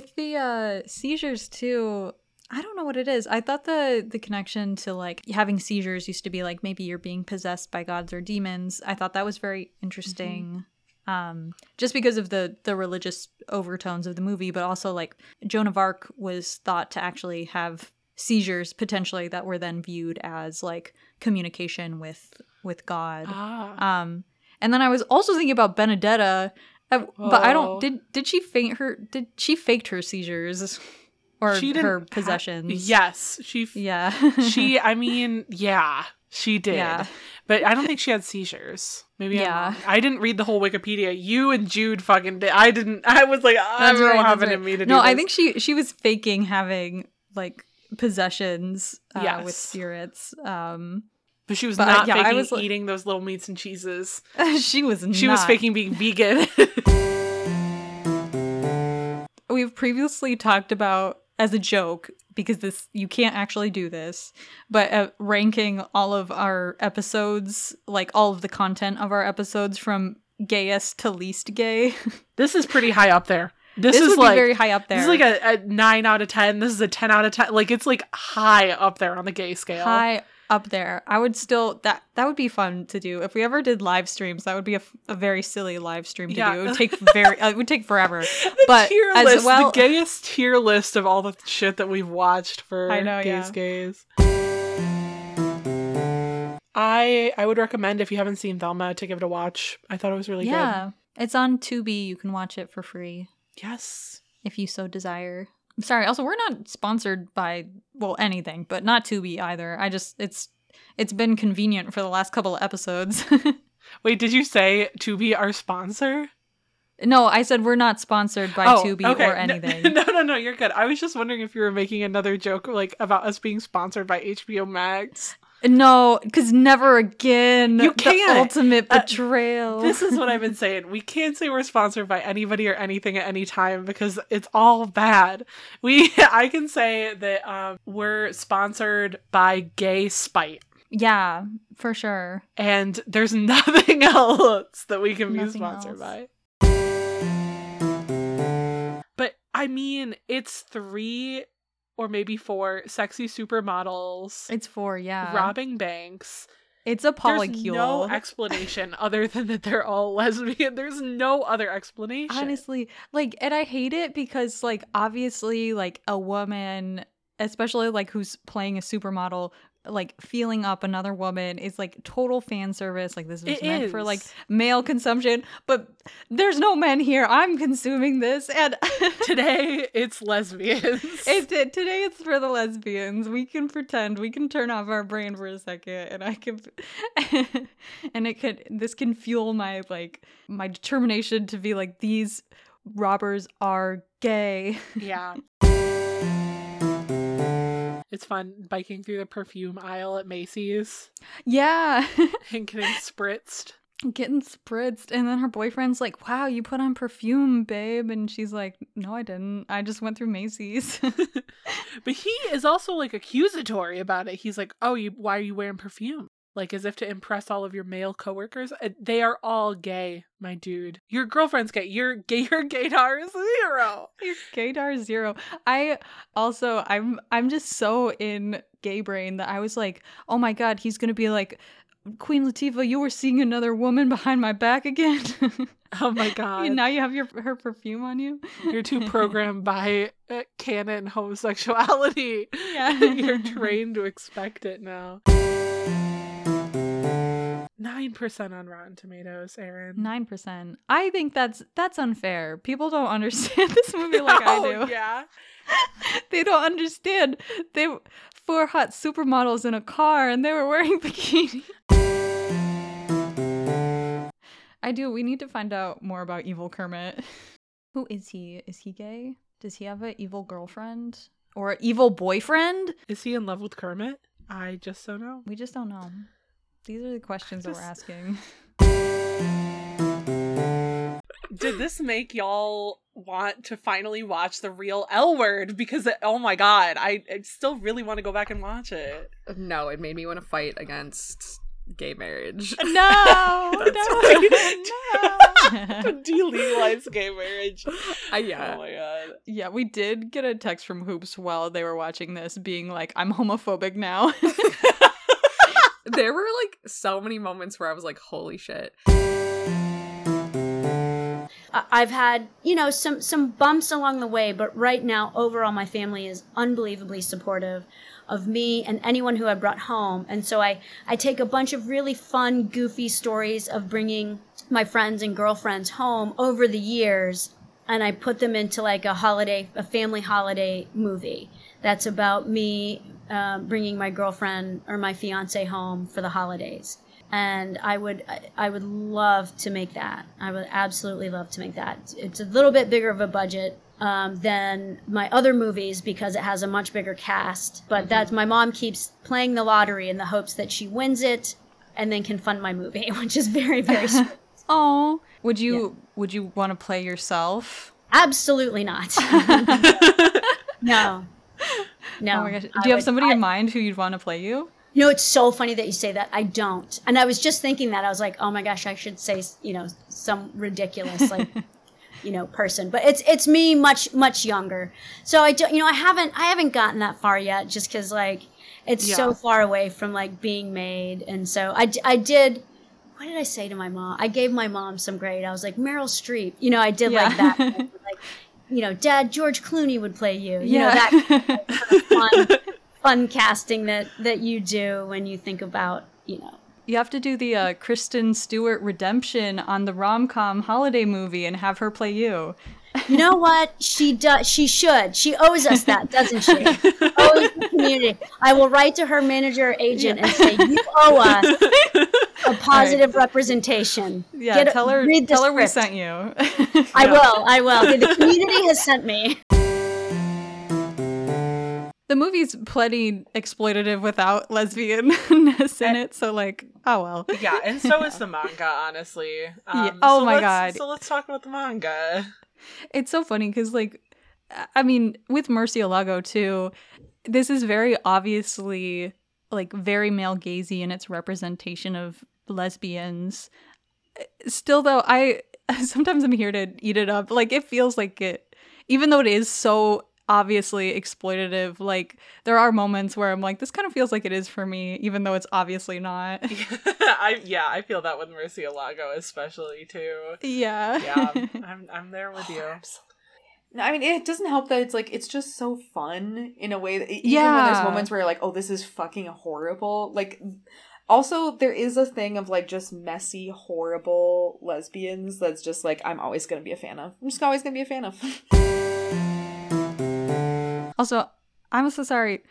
With the uh, seizures too, I don't know what it is. I thought the the connection to like having seizures used to be like maybe you're being possessed by gods or demons. I thought that was very interesting. Um, just because of the the religious overtones of the movie, but also like Joan of Arc was thought to actually have seizures potentially that were then viewed as like communication with with God. Ah, Um, and then I was also thinking about Benedetta, but I Oh. don't. Did did she faint her? Did she faked her seizures or She her ha- possessions? yes, she. f- yeah. She. I mean, yeah, she did. Yeah. But I don't think she had seizures. Maybe I'm Yeah. I didn't read the whole Wikipedia. You and Jude fucking did. I didn't. I was like, I don't right, how that's happened to right. me to no, I think she she was faking having like possessions uh, with spirits. Um, But she was but not yeah, I was eating those little meats and cheeses. she was She was faking being vegan. we've previously talked about as a joke because this you can't actually do this but uh, ranking all of our episodes like all of the content of our episodes from gayest to least gay this is pretty high up there. This, this, is like very high up there this is like a, a nine out of ten. This is a ten out of ten. Like it's like high up there on the gay scale. high up there i would still that that would be fun to do if we ever did live streams that would be a, a very silly live stream to Yeah. do it would take very uh, it would take forever The but tier as list, well the gayest tier list of all the shit that we've watched for I know, gays yeah. gays. I I would recommend if you haven't seen Velma to give it a watch. I thought it was really good. yeah, it's on Tubi. You can watch it for free. Yes. if you so desire. Sorry. Also, we're not sponsored by well anything, but not Tubi either. I just it's it's been convenient for the last couple of episodes. Wait, did you say to be our sponsor? no, I said we're not sponsored by oh, Tubi or No- anything. No, no, no, you're good. I was just wondering if you were making another joke like about us being sponsored by HBO Max. No, because never again. You can't. The ultimate Uh, betrayal. This is what I've been saying. We can't say we're sponsored by anybody or anything at any time because it's all bad. We I can say that um, we're sponsored by Gay Spite. yeah, for sure. And there's nothing else that we can be Nothing sponsored else. by. But I mean, it's three or maybe four sexy supermodels It's four. Yeah, robbing banks. It's a There's polycule. no explanation other than that they're all lesbian. There's no other explanation. Honestly, like, and I hate it because, like, obviously, like, a woman, especially like who's playing a supermodel, like feeling up another woman is like total fan service. Like, this was It meant for like male consumption, but there's no men here. I'm consuming this, and Today it's lesbians. It, it- today it's for the lesbians. We can pretend. We can turn off our brain for a second, and I can, and it could. This can fuel my like my determination to be like these robbers are gay. yeah. It's fun biking through the perfume aisle at Macy's Yeah, and getting spritzed. getting spritzed, and then her boyfriend's like, "Wow, you put on perfume, babe," and she's like, "No, I didn't. I just went through Macy's." But he is also like accusatory about it. He's like, "Oh, you why are you wearing perfume?" Like as if to impress all of your male coworkers. Uh, They are all gay, my dude. Your girlfriend's gay. Your gay your gaydar is zero. Your gaydar zero. I also I'm I'm just so in gay brain that I was like, oh my god, he's gonna be like, Queen Latifah, you were seeing another woman behind my back again. Oh my god. now you have your her perfume on you. You're too programmed by uh, canon homosexuality. Yeah. You're trained to expect it now. 9% on Rotten Tomatoes, Erin. Nine percent. I think that's that's unfair. People don't understand this movie like I Oh, do. Yeah. They don't understand. They four hot supermodels in a car and they were wearing bikinis. I do. We need to find out more about evil Kermit. Who is he? Is he gay? Does he have an evil girlfriend or an evil boyfriend? Is he in love with Kermit? I just don't know. We just don't know. These are the questions that we're asking. Did this make y'all want to finally watch the real L word? Because, oh my god, I, I still really want to go back and watch it. No, it made me want to fight against gay marriage. No, no, That's no. Delegalize gay marriage. Uh, yeah. Oh my god. Yeah, we did get a text from Hoopz while they were watching this being like, I'm homophobic now. there were like so many moments where I was like, holy shit. I've had, you know, some some bumps along the way, but right now, overall, my family is unbelievably supportive of me and anyone who I brought home. And so I I take a bunch of really fun, goofy stories of bringing my friends and girlfriends home over the years, and I put them into like a holiday, a family holiday movie that's about me um, bringing my girlfriend or my fiance home for the holidays and I would I would love to make that. I would absolutely love to make that. It's a little bit bigger of a budget um, than my other movies because it has a much bigger cast. But that's my mom keeps playing the lottery in the hopes that she wins it and then can fund my movie, which is very very sweet. Oh, would you would you want to play yourself? Absolutely not. no. No. Oh my gosh. Do I you have would- somebody I- in mind who you'd want to play you? You know, it's so funny that you say that. I don't. And I was just thinking that. I was like, oh my gosh, I should say, you know, some ridiculous, like, you know, person. But it's it's me much much younger. So I don't, you know, I haven't I haven't gotten that far yet, just because like it's Yeah. so far away from like being made. And so I, I did. What did I say to my mom? I gave my mom some grade. I was like Meryl Streep. You know, I did like that. like, you know, Dad, George Clooney would play you. You Yeah. know that fun, fun casting that that you do when you think about you know You have to do the uh, Kristen Stewart redemption on the rom com holiday movie and have her play you. You know what? She does. She should. She owes us that, doesn't she? owes the community. I will write to her manager or agent and say, "You owe us a positive representation." Yeah, Get- tell her read the tell her we sent you. I will. I will. The community has sent me. the movie's plenty exploitative without lesbianness in it, so like, oh well. Yeah, and so is the manga, honestly. Um, Yeah. Oh so my God. So let's talk about the manga. It's so funny because, like, I mean, with Murcielago too, this is very obviously like very male gazy in its representation of lesbians. Still, though, I sometimes I'm here to eat it up. Like, it feels like it, even though it is so obviously exploitative. Like, there are moments where I'm like, this kind of feels like it is for me, even though it's obviously not. I yeah, I feel that with Murcielago especially too. yeah. Yeah, I'm I'm there with oh, you. Absolutely. No, I mean, it doesn't help that it's like it's just so fun in a way that even when there's moments where you're like, "Oh, this is fucking horrible." Like, also there is a thing of like just messy, horrible lesbians that's just like I'm always gonna be a fan of. I'm just always gonna be a fan of. Also, I'm so sorry.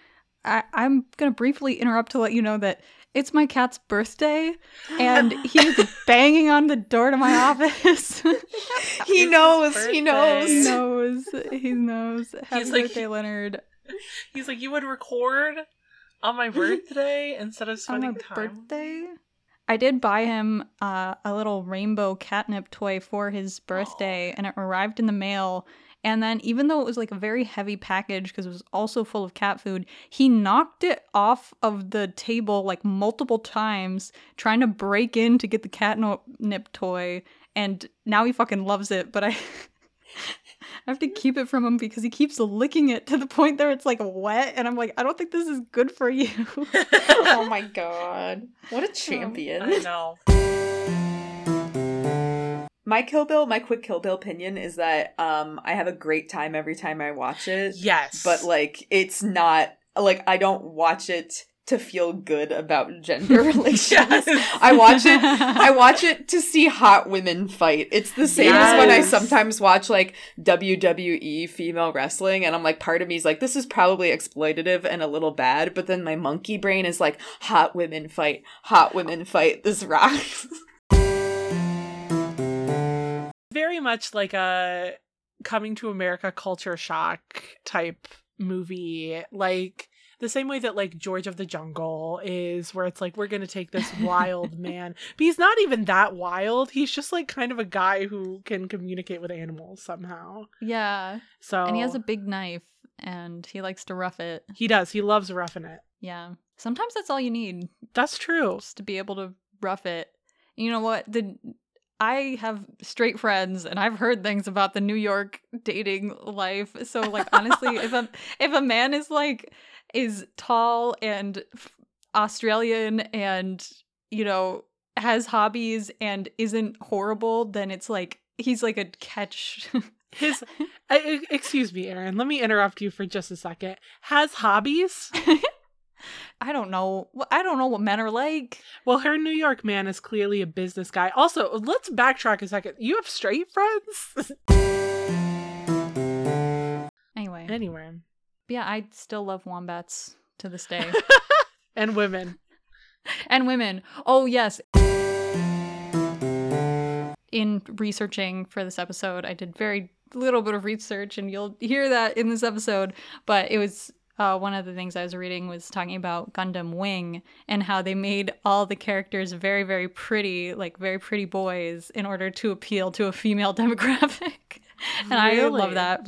I- I'm gonna briefly interrupt to let you know that it's my cat's birthday, and he's banging on the door to my office. he knows, he knows. He he knows. knows. He knows. Happy He's like- birthday, Leonard. He's like, you would record on my birthday instead of spending On my spending time. birthday. I did buy him uh, a little rainbow catnip toy for his birthday, and it arrived in the mail. And then, even though it was like a very heavy package because it was also full of cat food, he knocked it off of the table like multiple times, trying to break in to get the catnip toy. And now he fucking loves it, but I. I have to keep it from him because he keeps licking it to the point that it's like wet, and I'm like, I don't think this is good for you. oh my god. What a champion. I know. My Kill Bill, my quick Kill Bill opinion is that um I have a great time every time I watch it. Yes, But like it's not like I don't watch it to feel good about gender relations. Yes. I watch it I watch it to see hot women fight. It's the same as when I sometimes watch like WWE female wrestling and I'm like part of me is like this is probably exploitative and a little bad, but then my monkey brain is like hot women fight, hot women fight. This rocks. very much like a coming to America culture shock type movie. Like the same way that like George of the Jungle is where it's like we're going to take this wild man. But he's not even that wild. He's just like kind of a guy who can communicate with animals somehow. yeah. So And he has a big knife and he likes to rough it. He does. He loves roughing it. Yeah. Sometimes that's all you need, That's true. just to be able to rough it. You know what? The I have straight friends and I've heard things about the New York dating life. So like honestly, if a if a man is like is tall and Australian and you know has hobbies and isn't horrible, then it's like he's like a catch. His I- excuse me, Erin. Let me interrupt you for just a second. Has hobbies? I don't know. I don't know what men are like. Well, her New York man is clearly a business guy. Also, let's backtrack a second. You have straight friends? Anyway, anyway. yeah, I still love wombats to this day. And women. and women. Oh, yes. In researching for this episode, I did very little bit of research, and you'll hear that in this episode. But it was uh, one of the things I was reading was talking about Gundam Wing and how they made all the characters very, very pretty, like very pretty boys, in order to appeal to a female demographic. and I love that.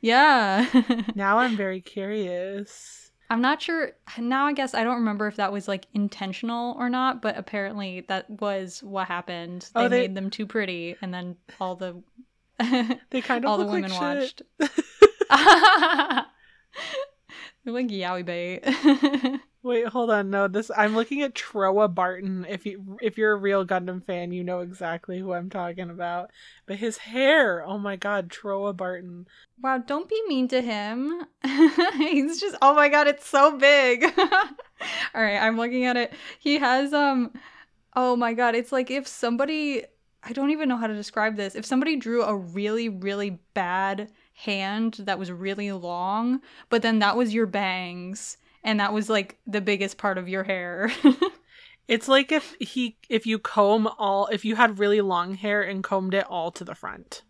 Yeah. Now I'm very curious. I'm not sure now. I guess I don't remember if that was like intentional or not, but apparently that was what happened. They, Oh, they- made them too pretty, and then all the They kind of all the women like watched. They're like yaoi bait. Wait, hold on. No, this I'm looking at Trowa Barton. If you if you're a real Gundam fan, you know exactly who I'm talking about. But his hair, oh my god, Trowa Barton. wow! Don't be mean to him. He's just oh my god, it's so big. all right, I'm looking at it. He has um Oh my god, it's like if somebody I don't even know how to describe this. If somebody drew a really really bad hand that was really long, but then that was your bangs and that was like the biggest part of your hair. It's like if he if you comb all if you had really long hair and combed it all to the front.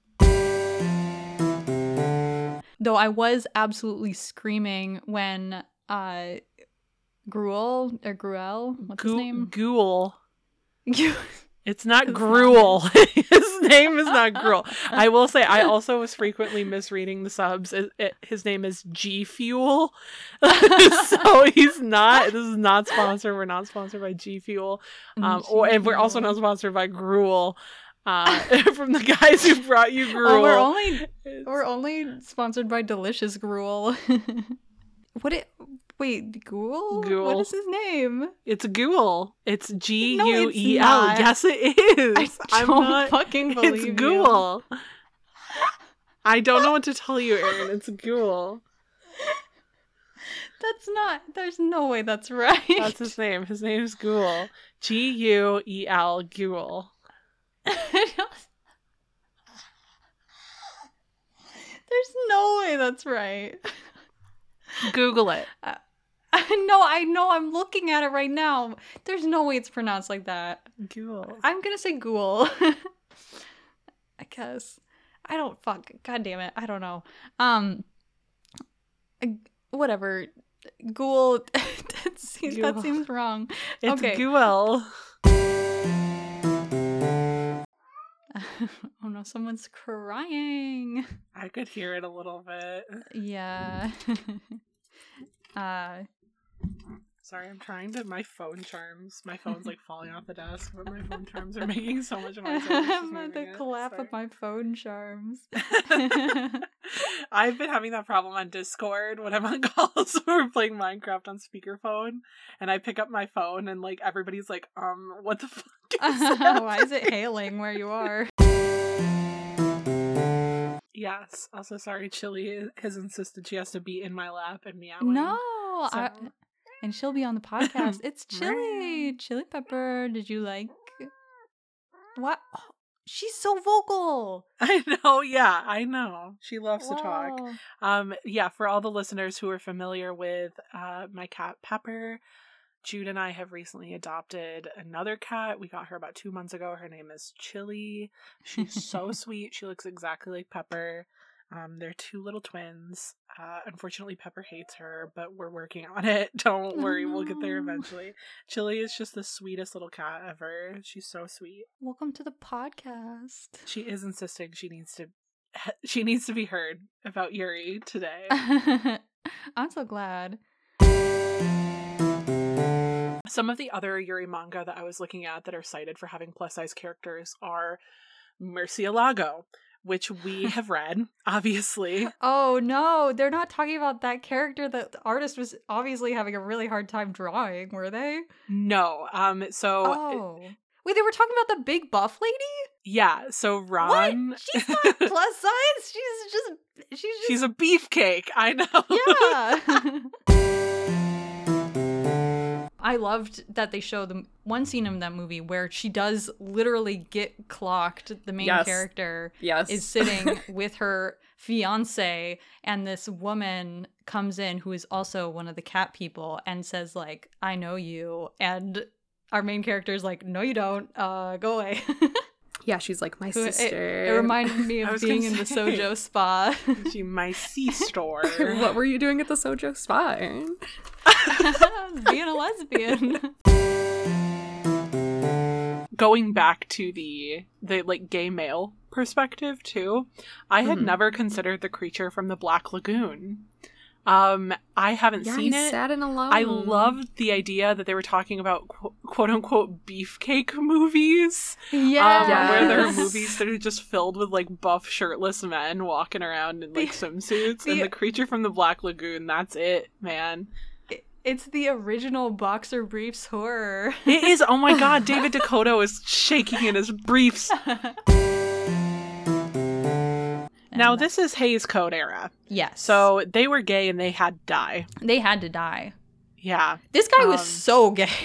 Though I was absolutely screaming when uh Gruel or Gruel, what's his name? Ghoul. It's not. Gruel. his name is not Gruel. I will say I also was frequently misreading the subs. It, it, his name is G Fuel. so he's not this is not sponsored. We're not sponsored by G Fuel. Um or and we're also not sponsored by Gruel. Uh, from the guys who brought you Gruel. Oh, we're only It's- we're only sponsored by Delicious Gruel. what it wait, Gruel? Gruel. What is his name? It's Ghoul. It's G U E L. not. Yes, it is. I I'm don't fucking believe It's you. Ghoul. I don't know what to tell you, Erin. It's Ghoul. That's not. There's no way that's right. That's his name. His name is Ghoul. G U E L. Ghoul. There's no way that's right. Google it. Uh, no, I know. I'm looking at it right now. There's no way it's pronounced like that. Ghoul. I'm gonna say ghoul. I guess. I don't fuck. God damn it. I don't know. Um. Whatever. Ghoul. that, seems, that seems wrong. It's okay. Ghoul. oh no, someone's crying. I could hear it a little bit. Yeah. uh. Sorry, I'm trying to. My phone charms. My phone's like falling off the desk, but my phone charms are making so much noise. I'm at the Sorry. of my phone charms. I've been having that problem on Discord when I'm on calls or we're playing Minecraft on speakerphone, and I pick up my phone and like everybody's like, um, what the fuck? Is Why is it hailing where you are? Yes. Also, sorry, Chili has insisted she has to be in my lap and meowing. No, I, So- and she'll be on the podcast. It's Chili, Chili Pepper. Did you like what? Oh, she's so vocal. I know. Yeah, I know. She loves to talk. Um, yeah, for all the listeners who are familiar with uh, my cat Pepper, Jude and I have recently adopted another cat. We got her about two months ago. Her name is Chili. She's so sweet. She looks exactly like Pepper. Um, they're two little twins. Uh, unfortunately, Pepper hates her, but we're working on it. Don't worry, we'll get there eventually. Chili is just the sweetest little cat ever. She's so sweet. Welcome to the podcast. She is insisting she needs to. She needs to be heard about Yuri today. I'm so glad. Some of the other Yuri manga that I was looking at that are cited for having plus size characters are Murcielago, which we have read, obviously. Oh no, they're not talking about that character that the artist was obviously having a really hard time drawing, were they? No, um, so Oh. Wait, they were talking about the big buff lady? yeah, so Ron, What? She's not plus size. She's just she's just she's a beefcake. I know. Yeah. I loved that they show the one scene in that movie where she does literally get clocked. The main Yes. character Yes. is sitting with her fiance and this woman comes in who is also one of the cat people and says like i know you and our main character is like no you don't uh go away Yeah, she's like my Who- it- sister. it, reminded me of being in the sojo spa she my sea store. what were you doing at the Sojo spa? being a lesbian going back to the the like gay male perspective too i had Mhm. never considered the creature from the black lagoon um i haven't Yeah, seen it. sad and alone. i loved the idea that they were talking about qu- quote unquote beefcake movies. Yeah um, where there are movies that are just filled with like buff shirtless men walking around in like The- swimsuits and the- the creature from the black lagoon that's it man. It's the original boxer briefs horror. it is. Oh my god david dakota is shaking in his briefs now this is Hays code era yes. So they were gay and they had to die. they had to die. Yeah. This guy was Um, so gay.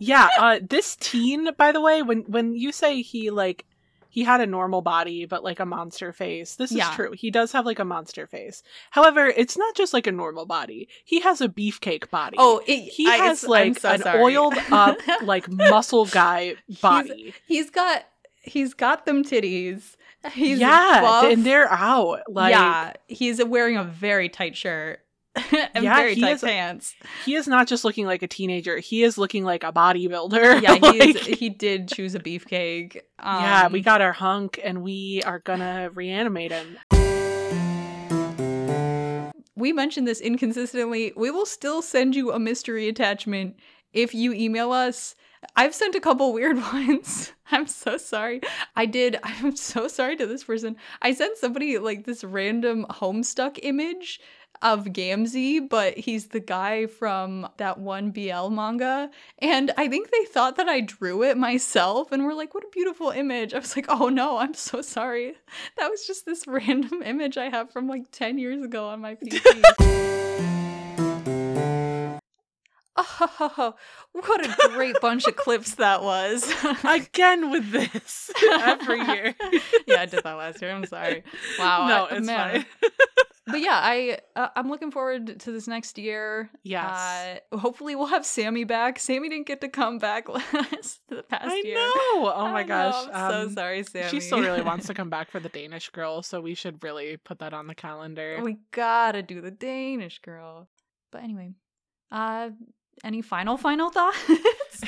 Yeah, uh this teen, by the way, when when you say he like he had a normal body but like a monster face. This is Yeah. true. He does have like a monster face. However, it's not just like a normal body. He has a beefcake body. Oh, it, he I has like so an sorry. oiled up like muscle guy body. he's got he's got them titties. He's yeah, buff. and they're out. Like yeah, he's wearing a very tight shirt and Yeah, very tight is- pants. he is not just looking like a teenager. He is looking like a bodybuilder. Yeah, he, Like, he did choose a beefcake. Um, yeah, we got our hunk and we are gonna reanimate him. we mentioned this inconsistently. We will still send you a mystery attachment if you email us. I've sent a couple weird ones. I'm so sorry. I did. I'm so sorry to this person. I sent somebody like this random Homestuck image of Gamzee, but he's the guy from that one BL manga. And I think they thought that I drew it myself and were like, what a beautiful image. I was like, oh no, I'm so sorry. That was just this random image I have from like 10 years ago on my PC. Oh, what a great bunch of clips that was. Again with this every year. yeah, I did that last year. I'm sorry. Wow. no, I- it's man. fine. But yeah, I uh, I'm looking forward to this next year. Yes. Uh, hopefully we'll have Sammy back. Sammy didn't get to come back last the past I year. know. Oh I my know, gosh. I'm Um, so sorry, Sammy. She still really wants to come back for the Danish girl, so we should really put that on the calendar. we gotta do the Danish girl. But anyway, uh, any final final thoughts?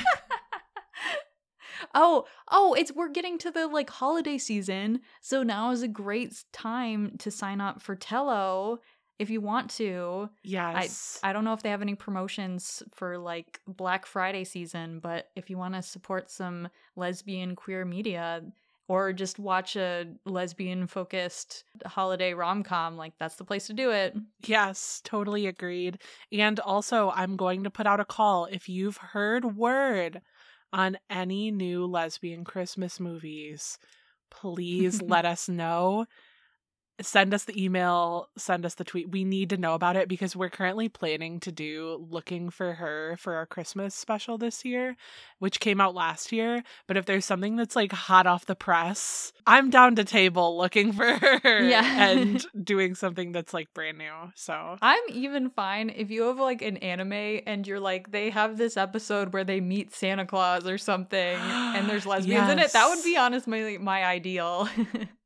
oh, oh, it's we're getting to the like holiday season, so now is a great time to sign up for Tello if you want to. yes. I don't know if they have any promotions for like Black Friday season, but if you want to support some lesbian queer media or just watch a lesbian focused holiday rom com, like that's the place to do it. Yes, totally agreed. And also, I'm going to put out a call if you've heard word on any new lesbian Christmas movies. Please let us know. Send us the email, send us the tweet. We need to know about it because we're currently planning to do Looking for Her for our Christmas special this year, which came out last year. But if there's something that's like hot off the press, I'm down to table looking for her Yeah. and doing something that's like brand new. So I'm even fine if you have like an anime and you're like, they have this episode where they meet Santa Claus or something and there's lesbians in it. That would be Yes. honestly my ideal.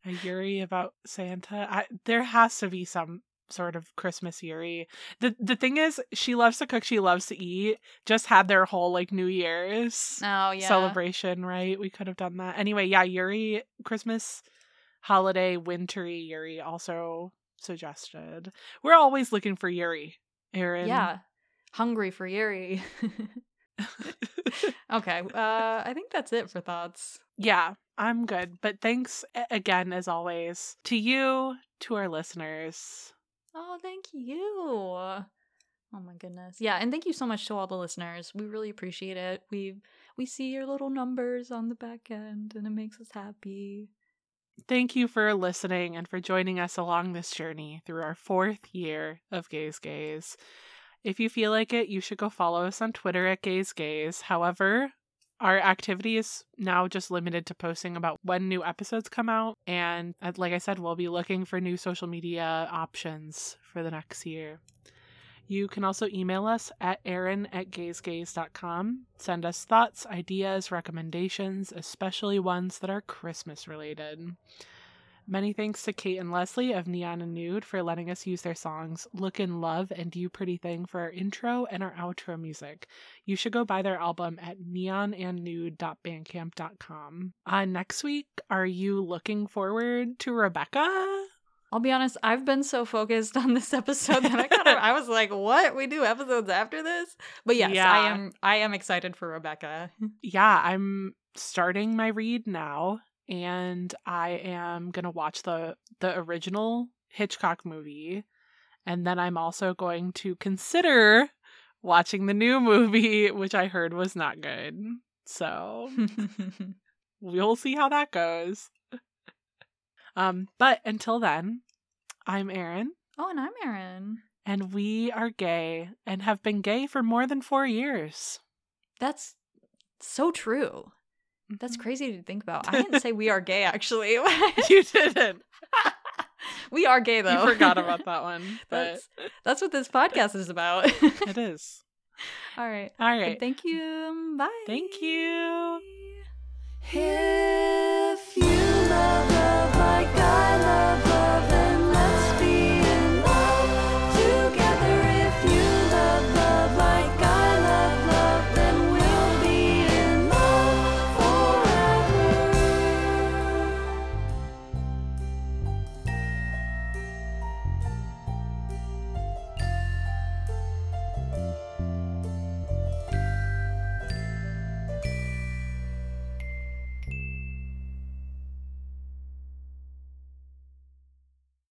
a Yuri about Santa. I, there has to be some sort of Christmas Yuri. The the thing is, she loves to cook, she loves to eat. Just had their whole like New Year's oh, yeah. celebration, right? We could have done that. Anyway, yeah, Yuri Christmas holiday wintry Yuri also suggested. We're always looking for Yuri. Erin. Yeah. Hungry for Yuri. okay. Uh I think that's it for thoughts. Yeah, I'm good. But thanks again, as always, to you, to our listeners. Oh, thank you. Oh my goodness. Yeah, and thank you so much to all the listeners. We really appreciate it. We we see your little numbers on the back end and it makes us happy. Thank you for listening and for joining us along this journey through our fourth year of Gays Gaze. If you feel like it, you should go follow us on Twitter at Gays Gaze. However, our activity is now just limited to posting about when new episodes come out. And uh, like I said, we'll be looking for new social media options for the next year. You can also email us at erin at gaysgaze.com. Send us thoughts, ideas, recommendations, especially ones that are Christmas related. Many thanks to Kate and Leslie of Neon and Nude for letting us use their songs Look in Love and You Pretty Thing for our intro and our outro music. You should go buy their album at neonandnude.bandcamp.com. Uh, next week, are you looking forward to Rebecca? I'll be honest, I've been so focused on this episode that I kind of I was like, "What? We do episodes after this?" But yes, I am I am excited for Rebecca. yeah, I'm starting my read now, and I am gonna watch the the original Hitchcock movie, and then I'm also going to consider watching the new movie, which I heard was not good. So we'll see how that goes. um, but until then, I'm Erin, oh, and I'm Erin. and we are gay and have been gay for more than four years. That's So true. That's mm-hmm. crazy to think about. I didn't say we are gay, actually. you didn't. we are gay, though. You forgot about that one. But... That's, that's what this podcast is about. it is. All right. All right. Thank you. Bye. Thank you. If you love love like I love